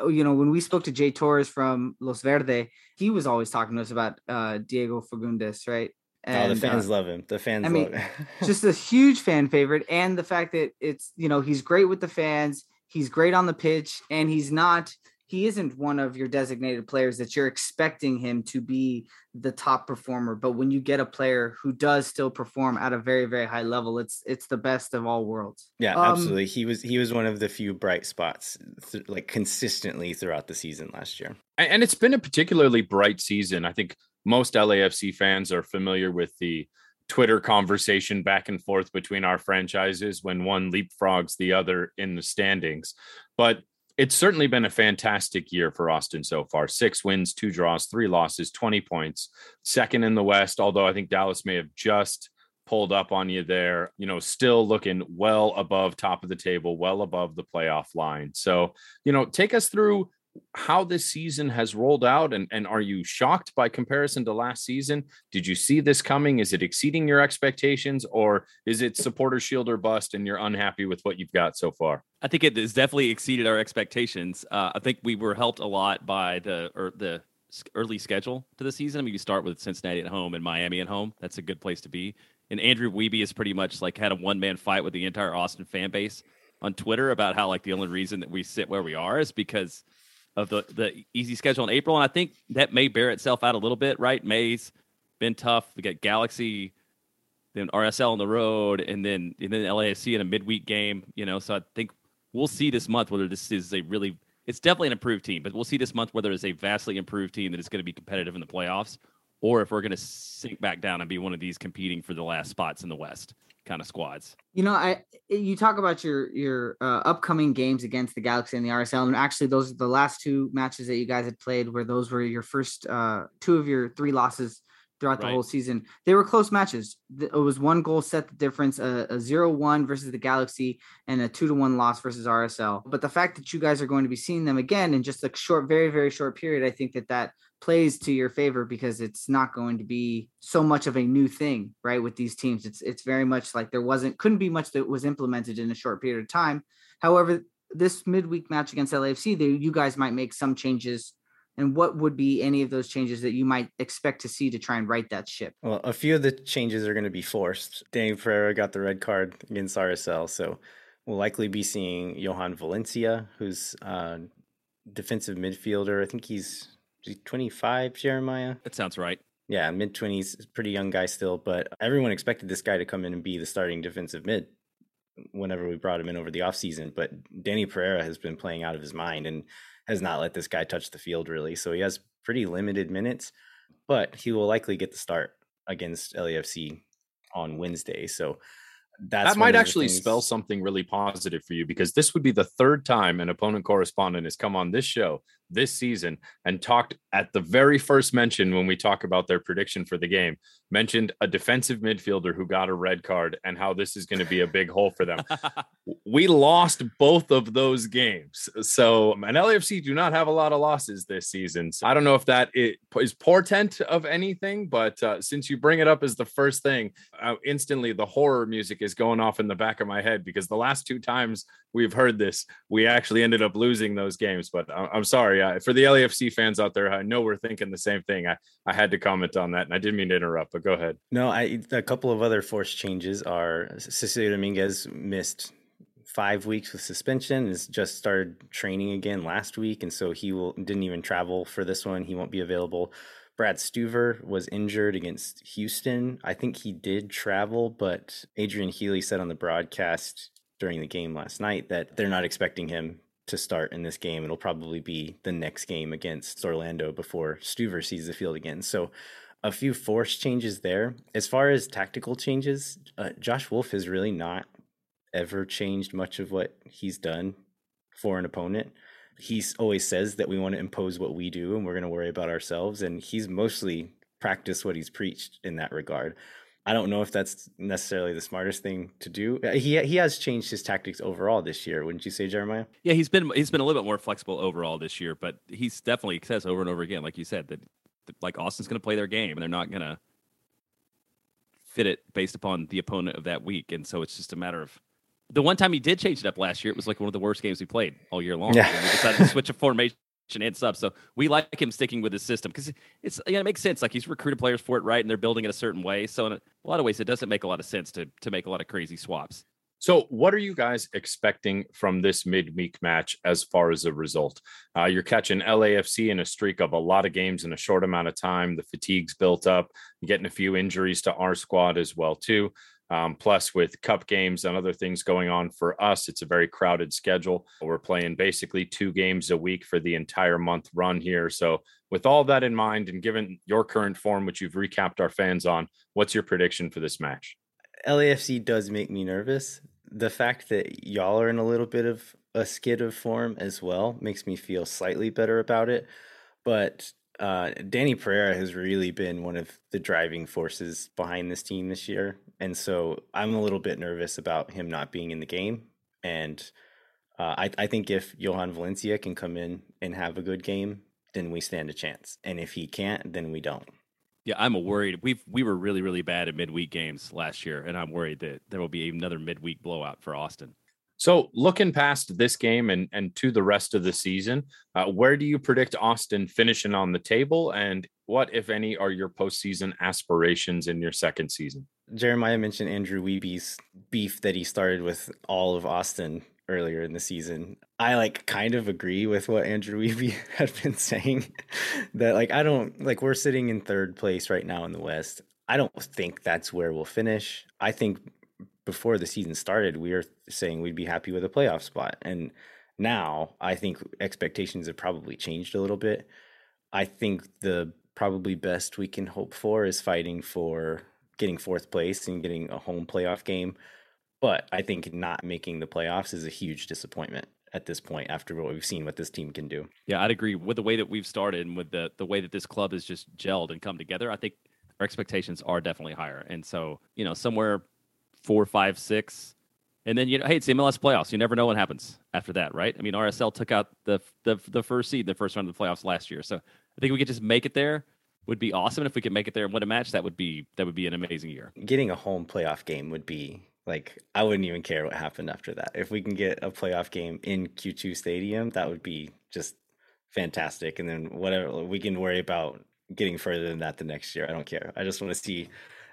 you know, when we spoke to Jay Torres from Los Verde, he was always talking to us about uh, Diego Fagundez, right? And, oh, the fans uh, love him. The fans I mean, love him. just a huge fan favorite. And the fact that it's, you know, he's great with the fans, he's great on the pitch, and he's not he isn't one of your designated players that you're expecting him to be the top performer but when you get a player who does still perform at a very very high level it's it's the best of all worlds. Yeah um, absolutely. He was he was one of the few bright spots th- like consistently throughout the season last year. And it's been a particularly bright season. I think most lafc fans are familiar with the Twitter conversation back and forth between our franchises when one leapfrogs the other in the standings. But it's certainly been a fantastic year for Austin so far. Six wins, two draws, three losses, 20 points. Second in the West, although I think Dallas may have just pulled up on you there, you know, still looking well above top of the table, well above the playoff line. So, you know, take us through how this season has rolled out and, and are you shocked by comparison to last season? Did you see this coming? Is it exceeding your expectations or is it supporter shield or bust and you're unhappy with what you've got so far? I think it has definitely exceeded our expectations. Uh, i think we were helped a lot by the or the early schedule to the season. I mean you start with cincinnati at home and miami at home. That's a good place to be. And andrew wiebe is pretty much like had a one-man fight with the entire austin fan base on twitter about how like the only reason that we sit where we are is because of the the easy schedule in April, and I think that may bear itself out a little bit. Right, May's been tough. We got Galaxy, then RSL on the road, and then and then LAFC in a midweek game. You know, so I think we'll see this month whether this is a really it's definitely an improved team, but we'll see this month whether it's a vastly improved team that is going to be competitive in the playoffs, or if we're going to sink back down and be one of these competing for the last spots in the West kind of squads. You know, I you talk about your your uh, upcoming games against the Galaxy and the RSL, and actually those are the last two matches that you guys had played, where those were your first uh, two of your three losses throughout the whole season. They were close matches. It was one goal set the difference, a, a 0-1 versus the Galaxy and a 2 to 1 loss versus RSL. But the fact that you guys are going to be seeing them again in just a short very very short period, I think that that plays to your favor because it's not going to be so much of a new thing, right? With these teams, it's it's very much like there wasn't couldn't be much that was implemented in a short period of time. However, this midweek match against LAFC, you guys might make some changes. And what would be any of those changes that you might expect to see to try and right that ship? Well, a few of the changes are going to be forced. Danny Pereira got the red card against RSL, so we'll likely be seeing Johan Valencia, who's uh, defensive midfielder. I think he's 25, Jeremiah. That sounds right. Yeah, mid 20s, pretty young guy still, but everyone expected this guy to come in and be the starting defensive mid whenever we brought him in over the offseason. But Danny Pereira has been playing out of his mind and has not let this guy touch the field really. So he has pretty limited minutes, but he will likely get the start against LAFC on Wednesday. So that's that might actually things... spell something really positive for you because this would be the third time an opponent correspondent has come on this show this season and talked at the very first mention when we talk about their prediction for the game mentioned a defensive midfielder who got a red card and how this is going to be a big hole for them. we lost both of those games. So, and LAFC do not have a lot of losses this season. So I don't know if that is portent of anything, but uh, since you bring it up as the first thing, uh, instantly the horror music is going off in the back of my head because the last two times we've heard this, we actually ended up losing those games. But I'm sorry uh, for the LAFC fans out there. I know we're thinking the same thing. I, I had to comment on that, and I didn't mean to interrupt. But go ahead. No, I a couple of other forced changes are Cecilio Dominguez missed five weeks with suspension. Has just started training again last week, and so he will didn't even travel for this one. He won't be available. Brad Stuver was injured against Houston. I think he did travel, but Adrian Healey said on the broadcast during the game last night that they're not expecting him to start in this game. It'll probably be the next game against Orlando before Stuver sees the field again. So a few force changes there. As far as tactical changes, uh, Josh Wolff has really not ever changed much of what he's done for an opponent. He always says that we want to impose what we do and we're going to worry about ourselves. And he's mostly practiced what he's preached in that regard. I don't know if that's necessarily the smartest thing to do. Uh, he he has changed his tactics overall this year, wouldn't you say, Jeremiah? Yeah, he's been he's been a little bit more flexible overall this year, but he's definitely says over and over again, like you said, that, that like Austin's going to play their game and they're not going to fit it based upon the opponent of that week, and so it's just a matter of the one time he did change it up last year, it was like one of the worst games we played all year long. Yeah. we decided to switch a formation and sub. So we like him sticking with his system because it's yeah, it makes sense. Like he's recruited players for it right, and they're building it a certain way. So in a lot of ways, it doesn't make a lot of sense to to make a lot of crazy swaps. So, what are you guys expecting from this midweek match as far as a result? Uh, you're catching LAFC in a streak of a lot of games in a short amount of time. The fatigue's built up. You're getting a few injuries to our squad as well too. Um, plus, with cup games and other things going on for us, it's a very crowded schedule. We're playing basically two games a week for the entire month run here. So, with all that in mind, and given your current form, which you've recapped our fans on, what's your prediction for this match? LAFC does make me nervous. The fact that y'all are in a little bit of a skid of form as well makes me feel slightly better about it. But uh, Danny Pereira has really been one of the driving forces behind this team this year, and so I'm a little bit nervous about him not being in the game. And uh, I, I think if Johan Valencia can come in and have a good game, then we stand a chance, and if he can't, then we don't. Yeah, I'm a worried. We we were really really bad at midweek games last year, and I'm worried that there will be another midweek blowout for Austin. So, looking past this game and, and to the rest of the season, uh, where do you predict Austin finishing on the table? And what, if any, are your postseason aspirations in your second season? Jeremiah mentioned Andrew Wiebe's beef that he started with all of Austin earlier in the season. I like kind of agree with what Andrew Wiebe had been saying that like I don't like we're sitting in third place right now in the West. I don't think that's where we'll finish. I think before the season started, we were saying we'd be happy with a playoff spot. And now I think expectations have probably changed a little bit. I think the probably best we can hope for is fighting for getting fourth place and getting a home playoff game. But I think not making the playoffs is a huge disappointment at this point after what we've seen what this team can do. Yeah, I'd agree with the way that we've started and with the the way that this club has just gelled and come together. I think our expectations are definitely higher. And so, you know, somewhere four, five, six, and then you know, hey, it's the MLS playoffs. You never know what happens after that, right? I mean, RSL took out the the the first seed, the first round of the playoffs last year. So I think we could just make it there would be awesome. And if we could make it there and win a match, that would be that would be an amazing year. Getting a home playoff game would be like I wouldn't even care what happened after that. If we can get a playoff game in Q2 Stadium, that would be just fantastic. And then whatever we can worry about getting further than that the next year. I don't care. I just want to see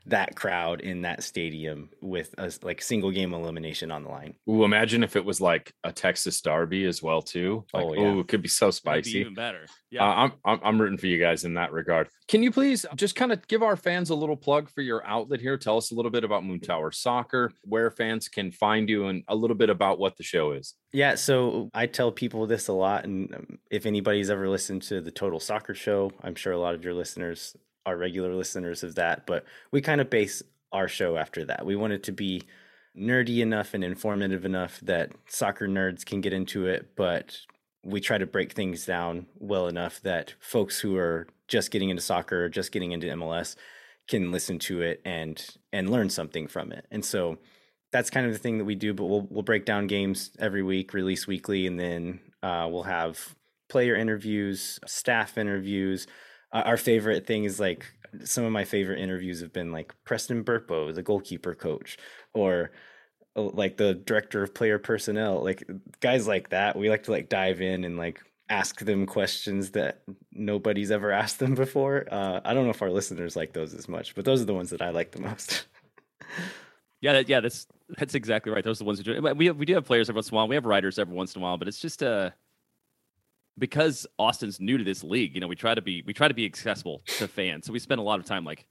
that crowd in that stadium with a like single game elimination on the line. Ooh, imagine if it was like a Texas Derby as well too. Like, Oh, yeah. it could be so That'd be spicy. even better. Uh, Yeah. I'm, I'm I'm rooting for you guys in that regard. Can you please just kind of give our fans a little plug for your outlet here? Tell us a little bit about Moon Tower Soccer, where fans can find you, and a little bit about what the show is. Yeah, so I tell people this a lot, and um, if anybody's ever listened to the Total Soccer Show, I'm sure a lot of your listeners are regular listeners of that. But we kind of base our show after that. We want it to be nerdy enough and informative enough that soccer nerds can get into it, but we try to break things down well enough that folks who are just getting into soccer or just getting into MLS can listen to it and and learn something from it. And so that's kind of the thing that we do. But we'll we'll break down games every week, release weekly, and then uh, we'll have player interviews, staff interviews. Uh, our favorite thing is like some of my favorite interviews have been like Preston Burpo, the goalkeeper coach, or uh, like the director of player personnel, like guys like that. We like to like dive in and like ask them questions that nobody's ever asked them before. Uh, I don't know if our listeners like those as much, but those are the ones that I like the most. Yeah, that, yeah, that's that's exactly right. Those are the ones We we do have players every once in a while. We have writers every once in a while, but it's just uh because Austin's new to this league. You know, we try to be we try to be accessible to fans. So we spend a lot of time like,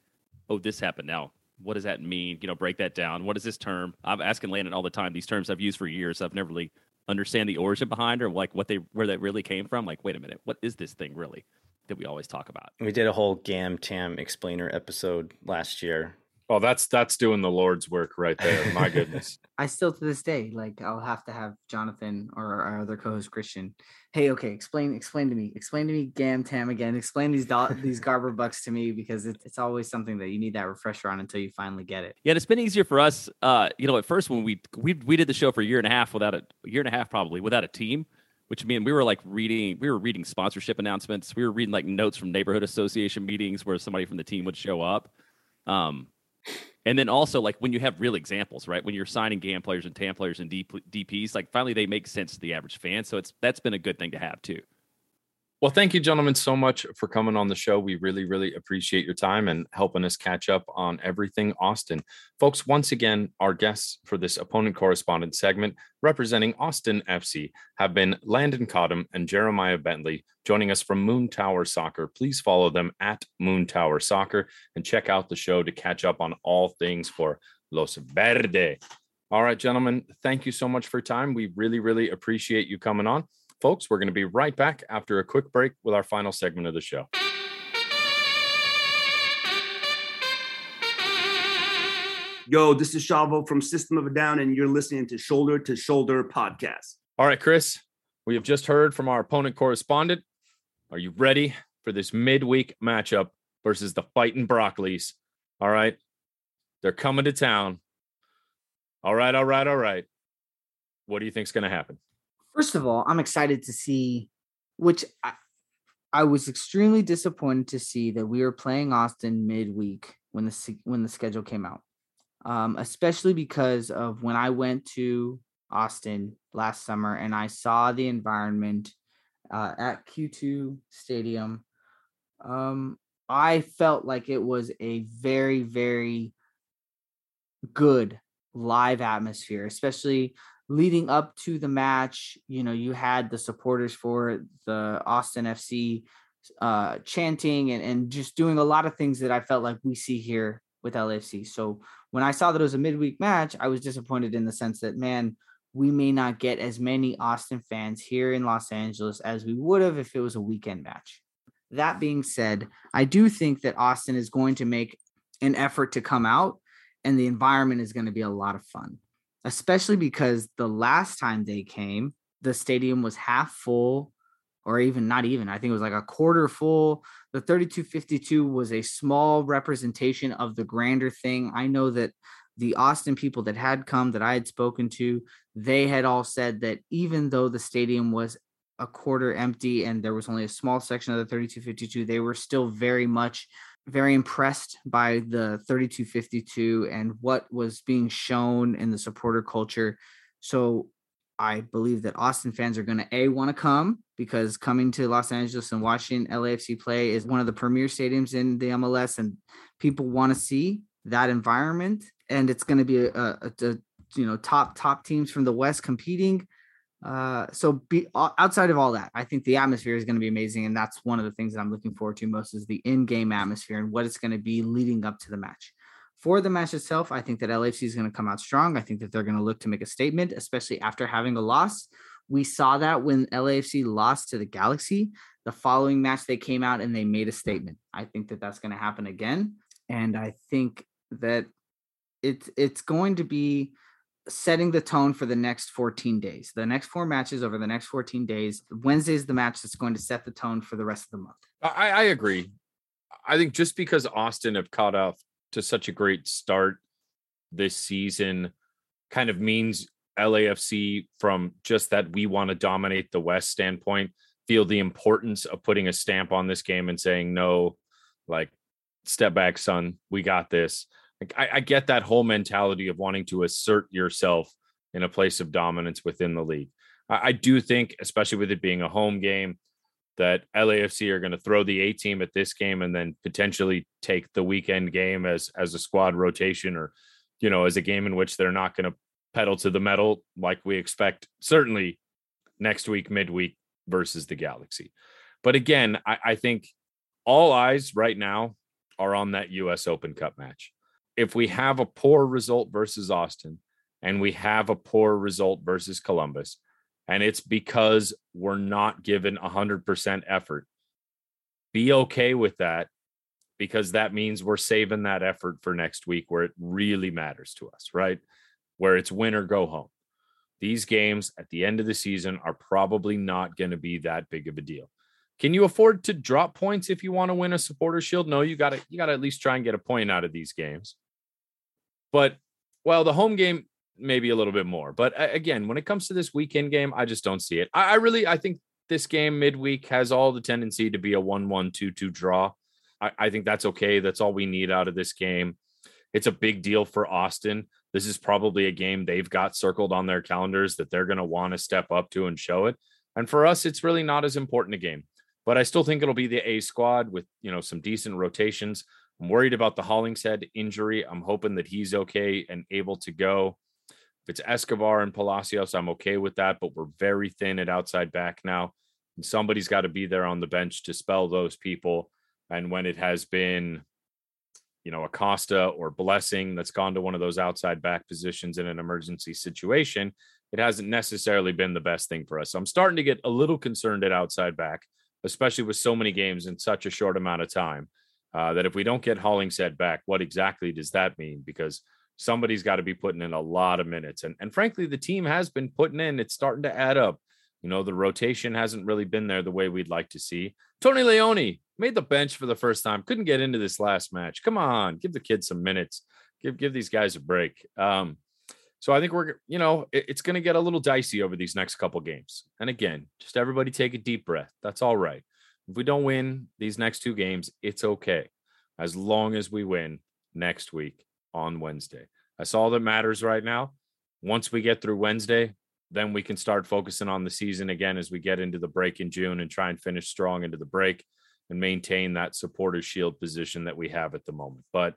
oh, this happened now. What does that mean? You know, break that down. What is this term? I'm asking Landon all the time. These terms I've used for years. I've never really understand the origin behind or like what they where that really came from. Like, wait a minute, what is this thing really that we always talk about? We did a whole Gam Tam explainer episode last year. Oh, that's that's doing the Lord's work right there. My goodness. I still to this day like I'll have to have Jonathan or our other co-host Christian. Hey, okay, explain explain to me, explain to me Gam Tam again. Explain these do- these Garber bucks to me because it, it's always something that you need that refresher on until you finally get it. Yeah, and it's been easier for us. Uh, you know, at first when we we we did the show for a year and a half without a, a year and a half probably without a team, which mean we were like reading we were reading sponsorship announcements. We were reading like notes from neighborhood association meetings where somebody from the team would show up. Um, and then also like when you have real examples, right? When you're signing GAM players and TAM players and DP, DPs, like finally they make sense to the average fan. So it's that's been a good thing to have too. Well, thank you, gentlemen, so much for coming on the show. We really, really appreciate your time and helping us catch up on everything Austin. Folks, once again, our guests for this opponent correspondent segment representing Austin FC have been Landon Cottam and Jeremiah Bentley joining us from Moon Tower Soccer. Please follow them at Moon Tower Soccer and check out the show to catch up on all things for Los Verde. All right, gentlemen, thank you so much for your time. We really, really appreciate you coming on. Folks, we're going to be right back after a quick break with our final segment of the show. Yo, this is Shavo from System of a Down, and you're listening to Shoulder to Shoulder Podcast. All right, Chris, we have just heard from our opponent correspondent. Are you ready for this midweek matchup versus the fighting Broccolis? All right, they're coming to town. All right, all right, all right. What do you think's going to happen? First of all, I'm excited to see, which I, I was extremely disappointed to see that we were playing Austin midweek when the when the schedule came out, um, especially because of when I went to Austin last summer and I saw the environment uh, at Q2 Stadium. Um, I felt like it was a very very good live atmosphere, especially leading up to the match, you know, you had the supporters for the Austin FC uh, chanting and, and just doing a lot of things that I felt like we see here with LFC. So when I saw that it was a midweek match, I was disappointed in the sense that, man, we may not get as many Austin fans here in Los Angeles as we would have if it was a weekend match. That being said, I do think that Austin is going to make an effort to come out and the environment is going to be a lot of fun especially because the last time they came, the stadium was half full, or even not even. I think it was like a quarter full. The 3252 was a small representation of the grander thing. I know that the Austin people that had come that I had spoken to, they had all said that even though the stadium was a quarter empty and there was only a small section of the 3252, they were still very much very impressed by the 3252 and what was being shown in the supporter culture. So I believe that Austin fans are going to a want to come because coming to Los Angeles and watching LAFC play is one of the premier stadiums in the MLS, and people want to see that environment. And it's going to be a, a, a you know top top teams from the West competing. Uh, so be outside of all that, I think the atmosphere is going to be amazing, and that's one of the things that I'm looking forward to most is the in-game atmosphere and what it's going to be leading up to the match. For the match itself, I think that LAFC is going to come out strong. I think that they're going to look to make a statement, especially after having a loss. We saw that when LAFC lost to the Galaxy. The following match, they came out and they made a statement. I think that that's going to happen again, and I think that it's it's going to be setting the tone for the next 14 days. The next four matches over the next 14 days. Wednesday is the match that's going to set the tone for the rest of the month. I, I agree. I think just because Austin have caught off to such a great start this season kind of means LAFC from just that we want to dominate the West standpoint feel the importance of putting a stamp on this game and saying no like step back son we got this like, I, I get that whole mentality of wanting to assert yourself in a place of dominance within the league. I, I do think, especially with it being a home game, that LAFC are going to throw the A team at this game and then potentially take the weekend game as as a squad rotation or you know as a game in which they're not going to pedal to the metal like we expect certainly next week midweek versus the Galaxy. But again, I, I think all eyes right now are on that US Open Cup match if we have a poor result versus Austin and we have a poor result versus Columbus, and it's because we're not given 100% effort, be okay with that because that means we're saving that effort for next week where it really matters to us, right? Where it's win or go home. These games at the end of the season are probably not going to be that big of a deal. Can you afford to drop points if you want to win a supporter shield? No, you got to you got to at least try and get a point out of these games. But well, the home game maybe a little bit more. But again, when it comes to this weekend game, I just don't see it. I, I really I think this game midweek has all the tendency to be a 1-1 2-2 draw. I, I think that's okay. That's all we need out of this game. It's a big deal for Austin. This is probably a game they've got circled on their calendars that they're going to want to step up to and show it. And for us, it's really not as important a game. But I still think it'll be the A squad with you know some decent rotations. I'm worried about the Hollingshead injury. I'm hoping that he's okay and able to go. If it's Escobar and Palacios, I'm okay with that, but we're very thin at outside back now. And somebody's got to be there on the bench to spell those people. And when it has been, you know, Acosta or Blessing that's gone to one of those outside back positions in an emergency situation, it hasn't necessarily been the best thing for us. So I'm starting to get a little concerned at outside back, especially with so many games in such a short amount of time uh, that if we don't get Hollingshead back, what exactly does that mean? Because somebody's got to be putting in a lot of minutes. And, and frankly, the team has been putting in, it's starting to add up. You know, the rotation hasn't really been there the way we'd like to see. Tony Leone made the bench for the first time, couldn't get into this last match. Come on, give the kids some minutes, give give these guys a break. Um, so I think we're, you know, it, it's going to get a little dicey over these next couple games. And again, just everybody take a deep breath. That's all right. If we don't win these next two games, it's okay as long as we win next week on Wednesday. That's all that matters right now. Once we get through Wednesday, then we can start focusing on the season again as we get into the break in June and try and finish strong into the break and maintain that supporter shield position that we have at the moment. But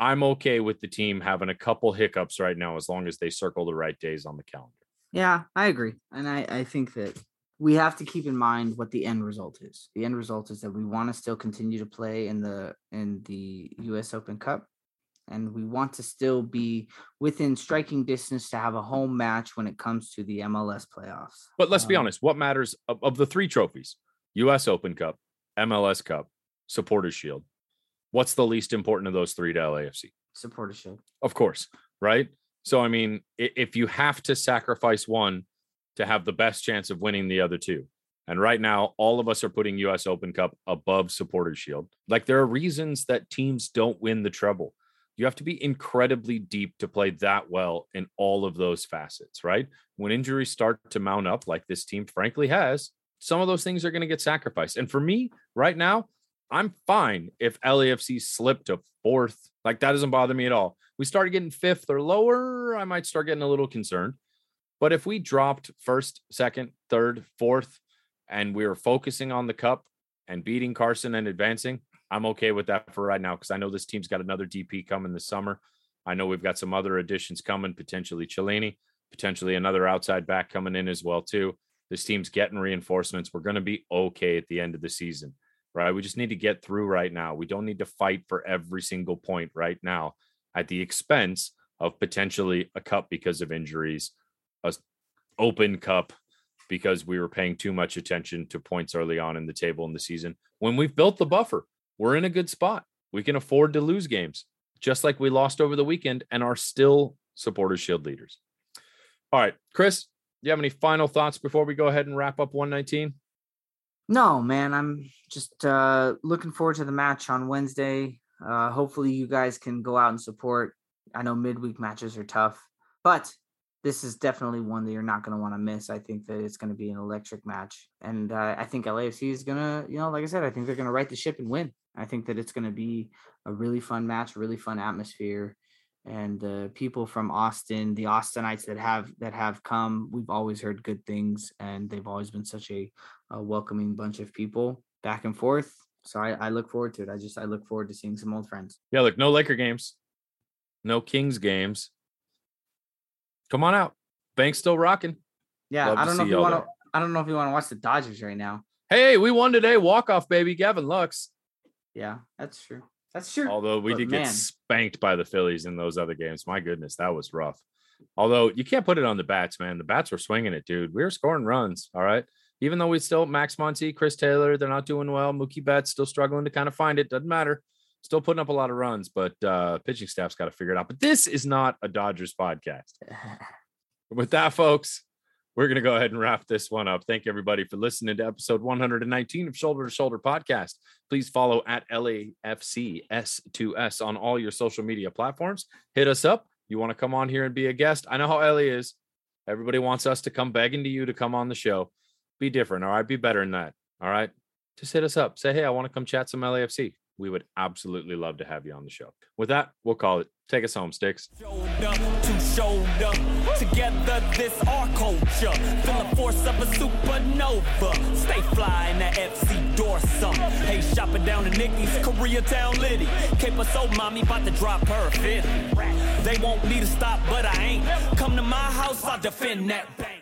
I'm okay with the team having a couple hiccups right now as long as they circle the right days on the calendar. Yeah, I agree. And I, I think that we have to keep in mind what the end result is. The end result is that we want to still continue to play in the in the US Open Cup and we want to still be within striking distance to have a home match when it comes to the MLS playoffs. But let's um, be honest, what matters of, of, the three trophies? US Open Cup, MLS Cup, Supporters Shield. What's the least important of those three to LAFC? Supporters Shield. Of course, right? So I mean, if you have to sacrifice one to have the best chance of winning the other two. And right now, all of us are putting US Open Cup above Supporters Shield. Like there are reasons that teams don't win the treble. You have to be incredibly deep to play that well in all of those facets, right? When injuries start to mount up, like this team frankly has, some of those things are going to get sacrificed. And for me, right now, I'm fine if LAFC slipped to fourth. Like that doesn't bother me at all. We started getting fifth or lower, I might start getting a little concerned. But if we dropped first, second, third, fourth, and we were focusing on the cup and beating Carson and advancing, I'm okay with that for right now because I know this team's got another DP coming this summer. I know we've got some other additions coming, potentially Chiellini, potentially another outside back coming in as well too. This team's getting reinforcements. We're going to be okay at the end of the season, right? We just need to get through right now. We don't need to fight for every single point right now at the expense of potentially a cup because of injuries, a open cup because we were paying too much attention to points early on in the table in the season. When we've built the buffer, we're in a good spot. We can afford to lose games, just like we lost over the weekend and are still supporters shield leaders. All right, Chris, do you have any final thoughts before we go ahead and wrap up 119? No, man, I'm just uh, looking forward to the match on Wednesday. Uh, hopefully, you guys can go out and support. I know midweek matches are tough, but this is definitely one that you're not going to want to miss. I think that it's going to be an electric match, and uh, I think LAFC is going to, you know, like I said, I think they're going to right the ship and win. I think that it's going to be a really fun match, really fun atmosphere, and uh, people from Austin, the Austinites that have that have come, we've always heard good things, and they've always been such a, a welcoming bunch of people back and forth. So I, I look forward to it. I just I look forward to seeing some old friends. Yeah, look, no Laker games, no Kings games. Come on out. Banc's still rocking. Yeah, Love I don't know if you want to. I don't know if you want to watch the Dodgers right now. Hey, we won today. Walk off, baby. Gavin Lux. Yeah, that's true. That's true. Although we But did man. get spanked by the Phillies in those other games. My goodness, that was rough. Although you can't put it on the bats, man. The bats were swinging it, dude. We were scoring runs. All right. Even though we still Max Muncy, Chris Taylor, they're not doing well. Mookie Betts still struggling to kind of find it. Doesn't matter. Still putting up a lot of runs, but uh pitching staff's got to figure it out. But this is not a Dodgers podcast. With that, folks, we're going to go ahead and wrap this one up. Thank you, everybody, for listening to episode 119 of Shoulder to Shoulder Podcast. Please follow at LAFCS2S on all your social media platforms. Hit us up. You want to come on here and be a guest? I know how LA is. Everybody wants us to come begging to you to come on the show. Be different. All right. Be better than that. All right. Just hit us up. Say, hey, I want to come chat some LAFC. We would absolutely love to have you on the show. With that, we'll call it. Take us home, Sticks. Shoulder to shoulder, together this our culture. Feel the force of a supernova. Stay fly in that FC Dorsum. Hey, shopping down to Nicky's, Koreatown Liddy. Cape so mommy about to drop her fifth. They want me to stop, but I ain't. Come to my house, I'll defend that. back.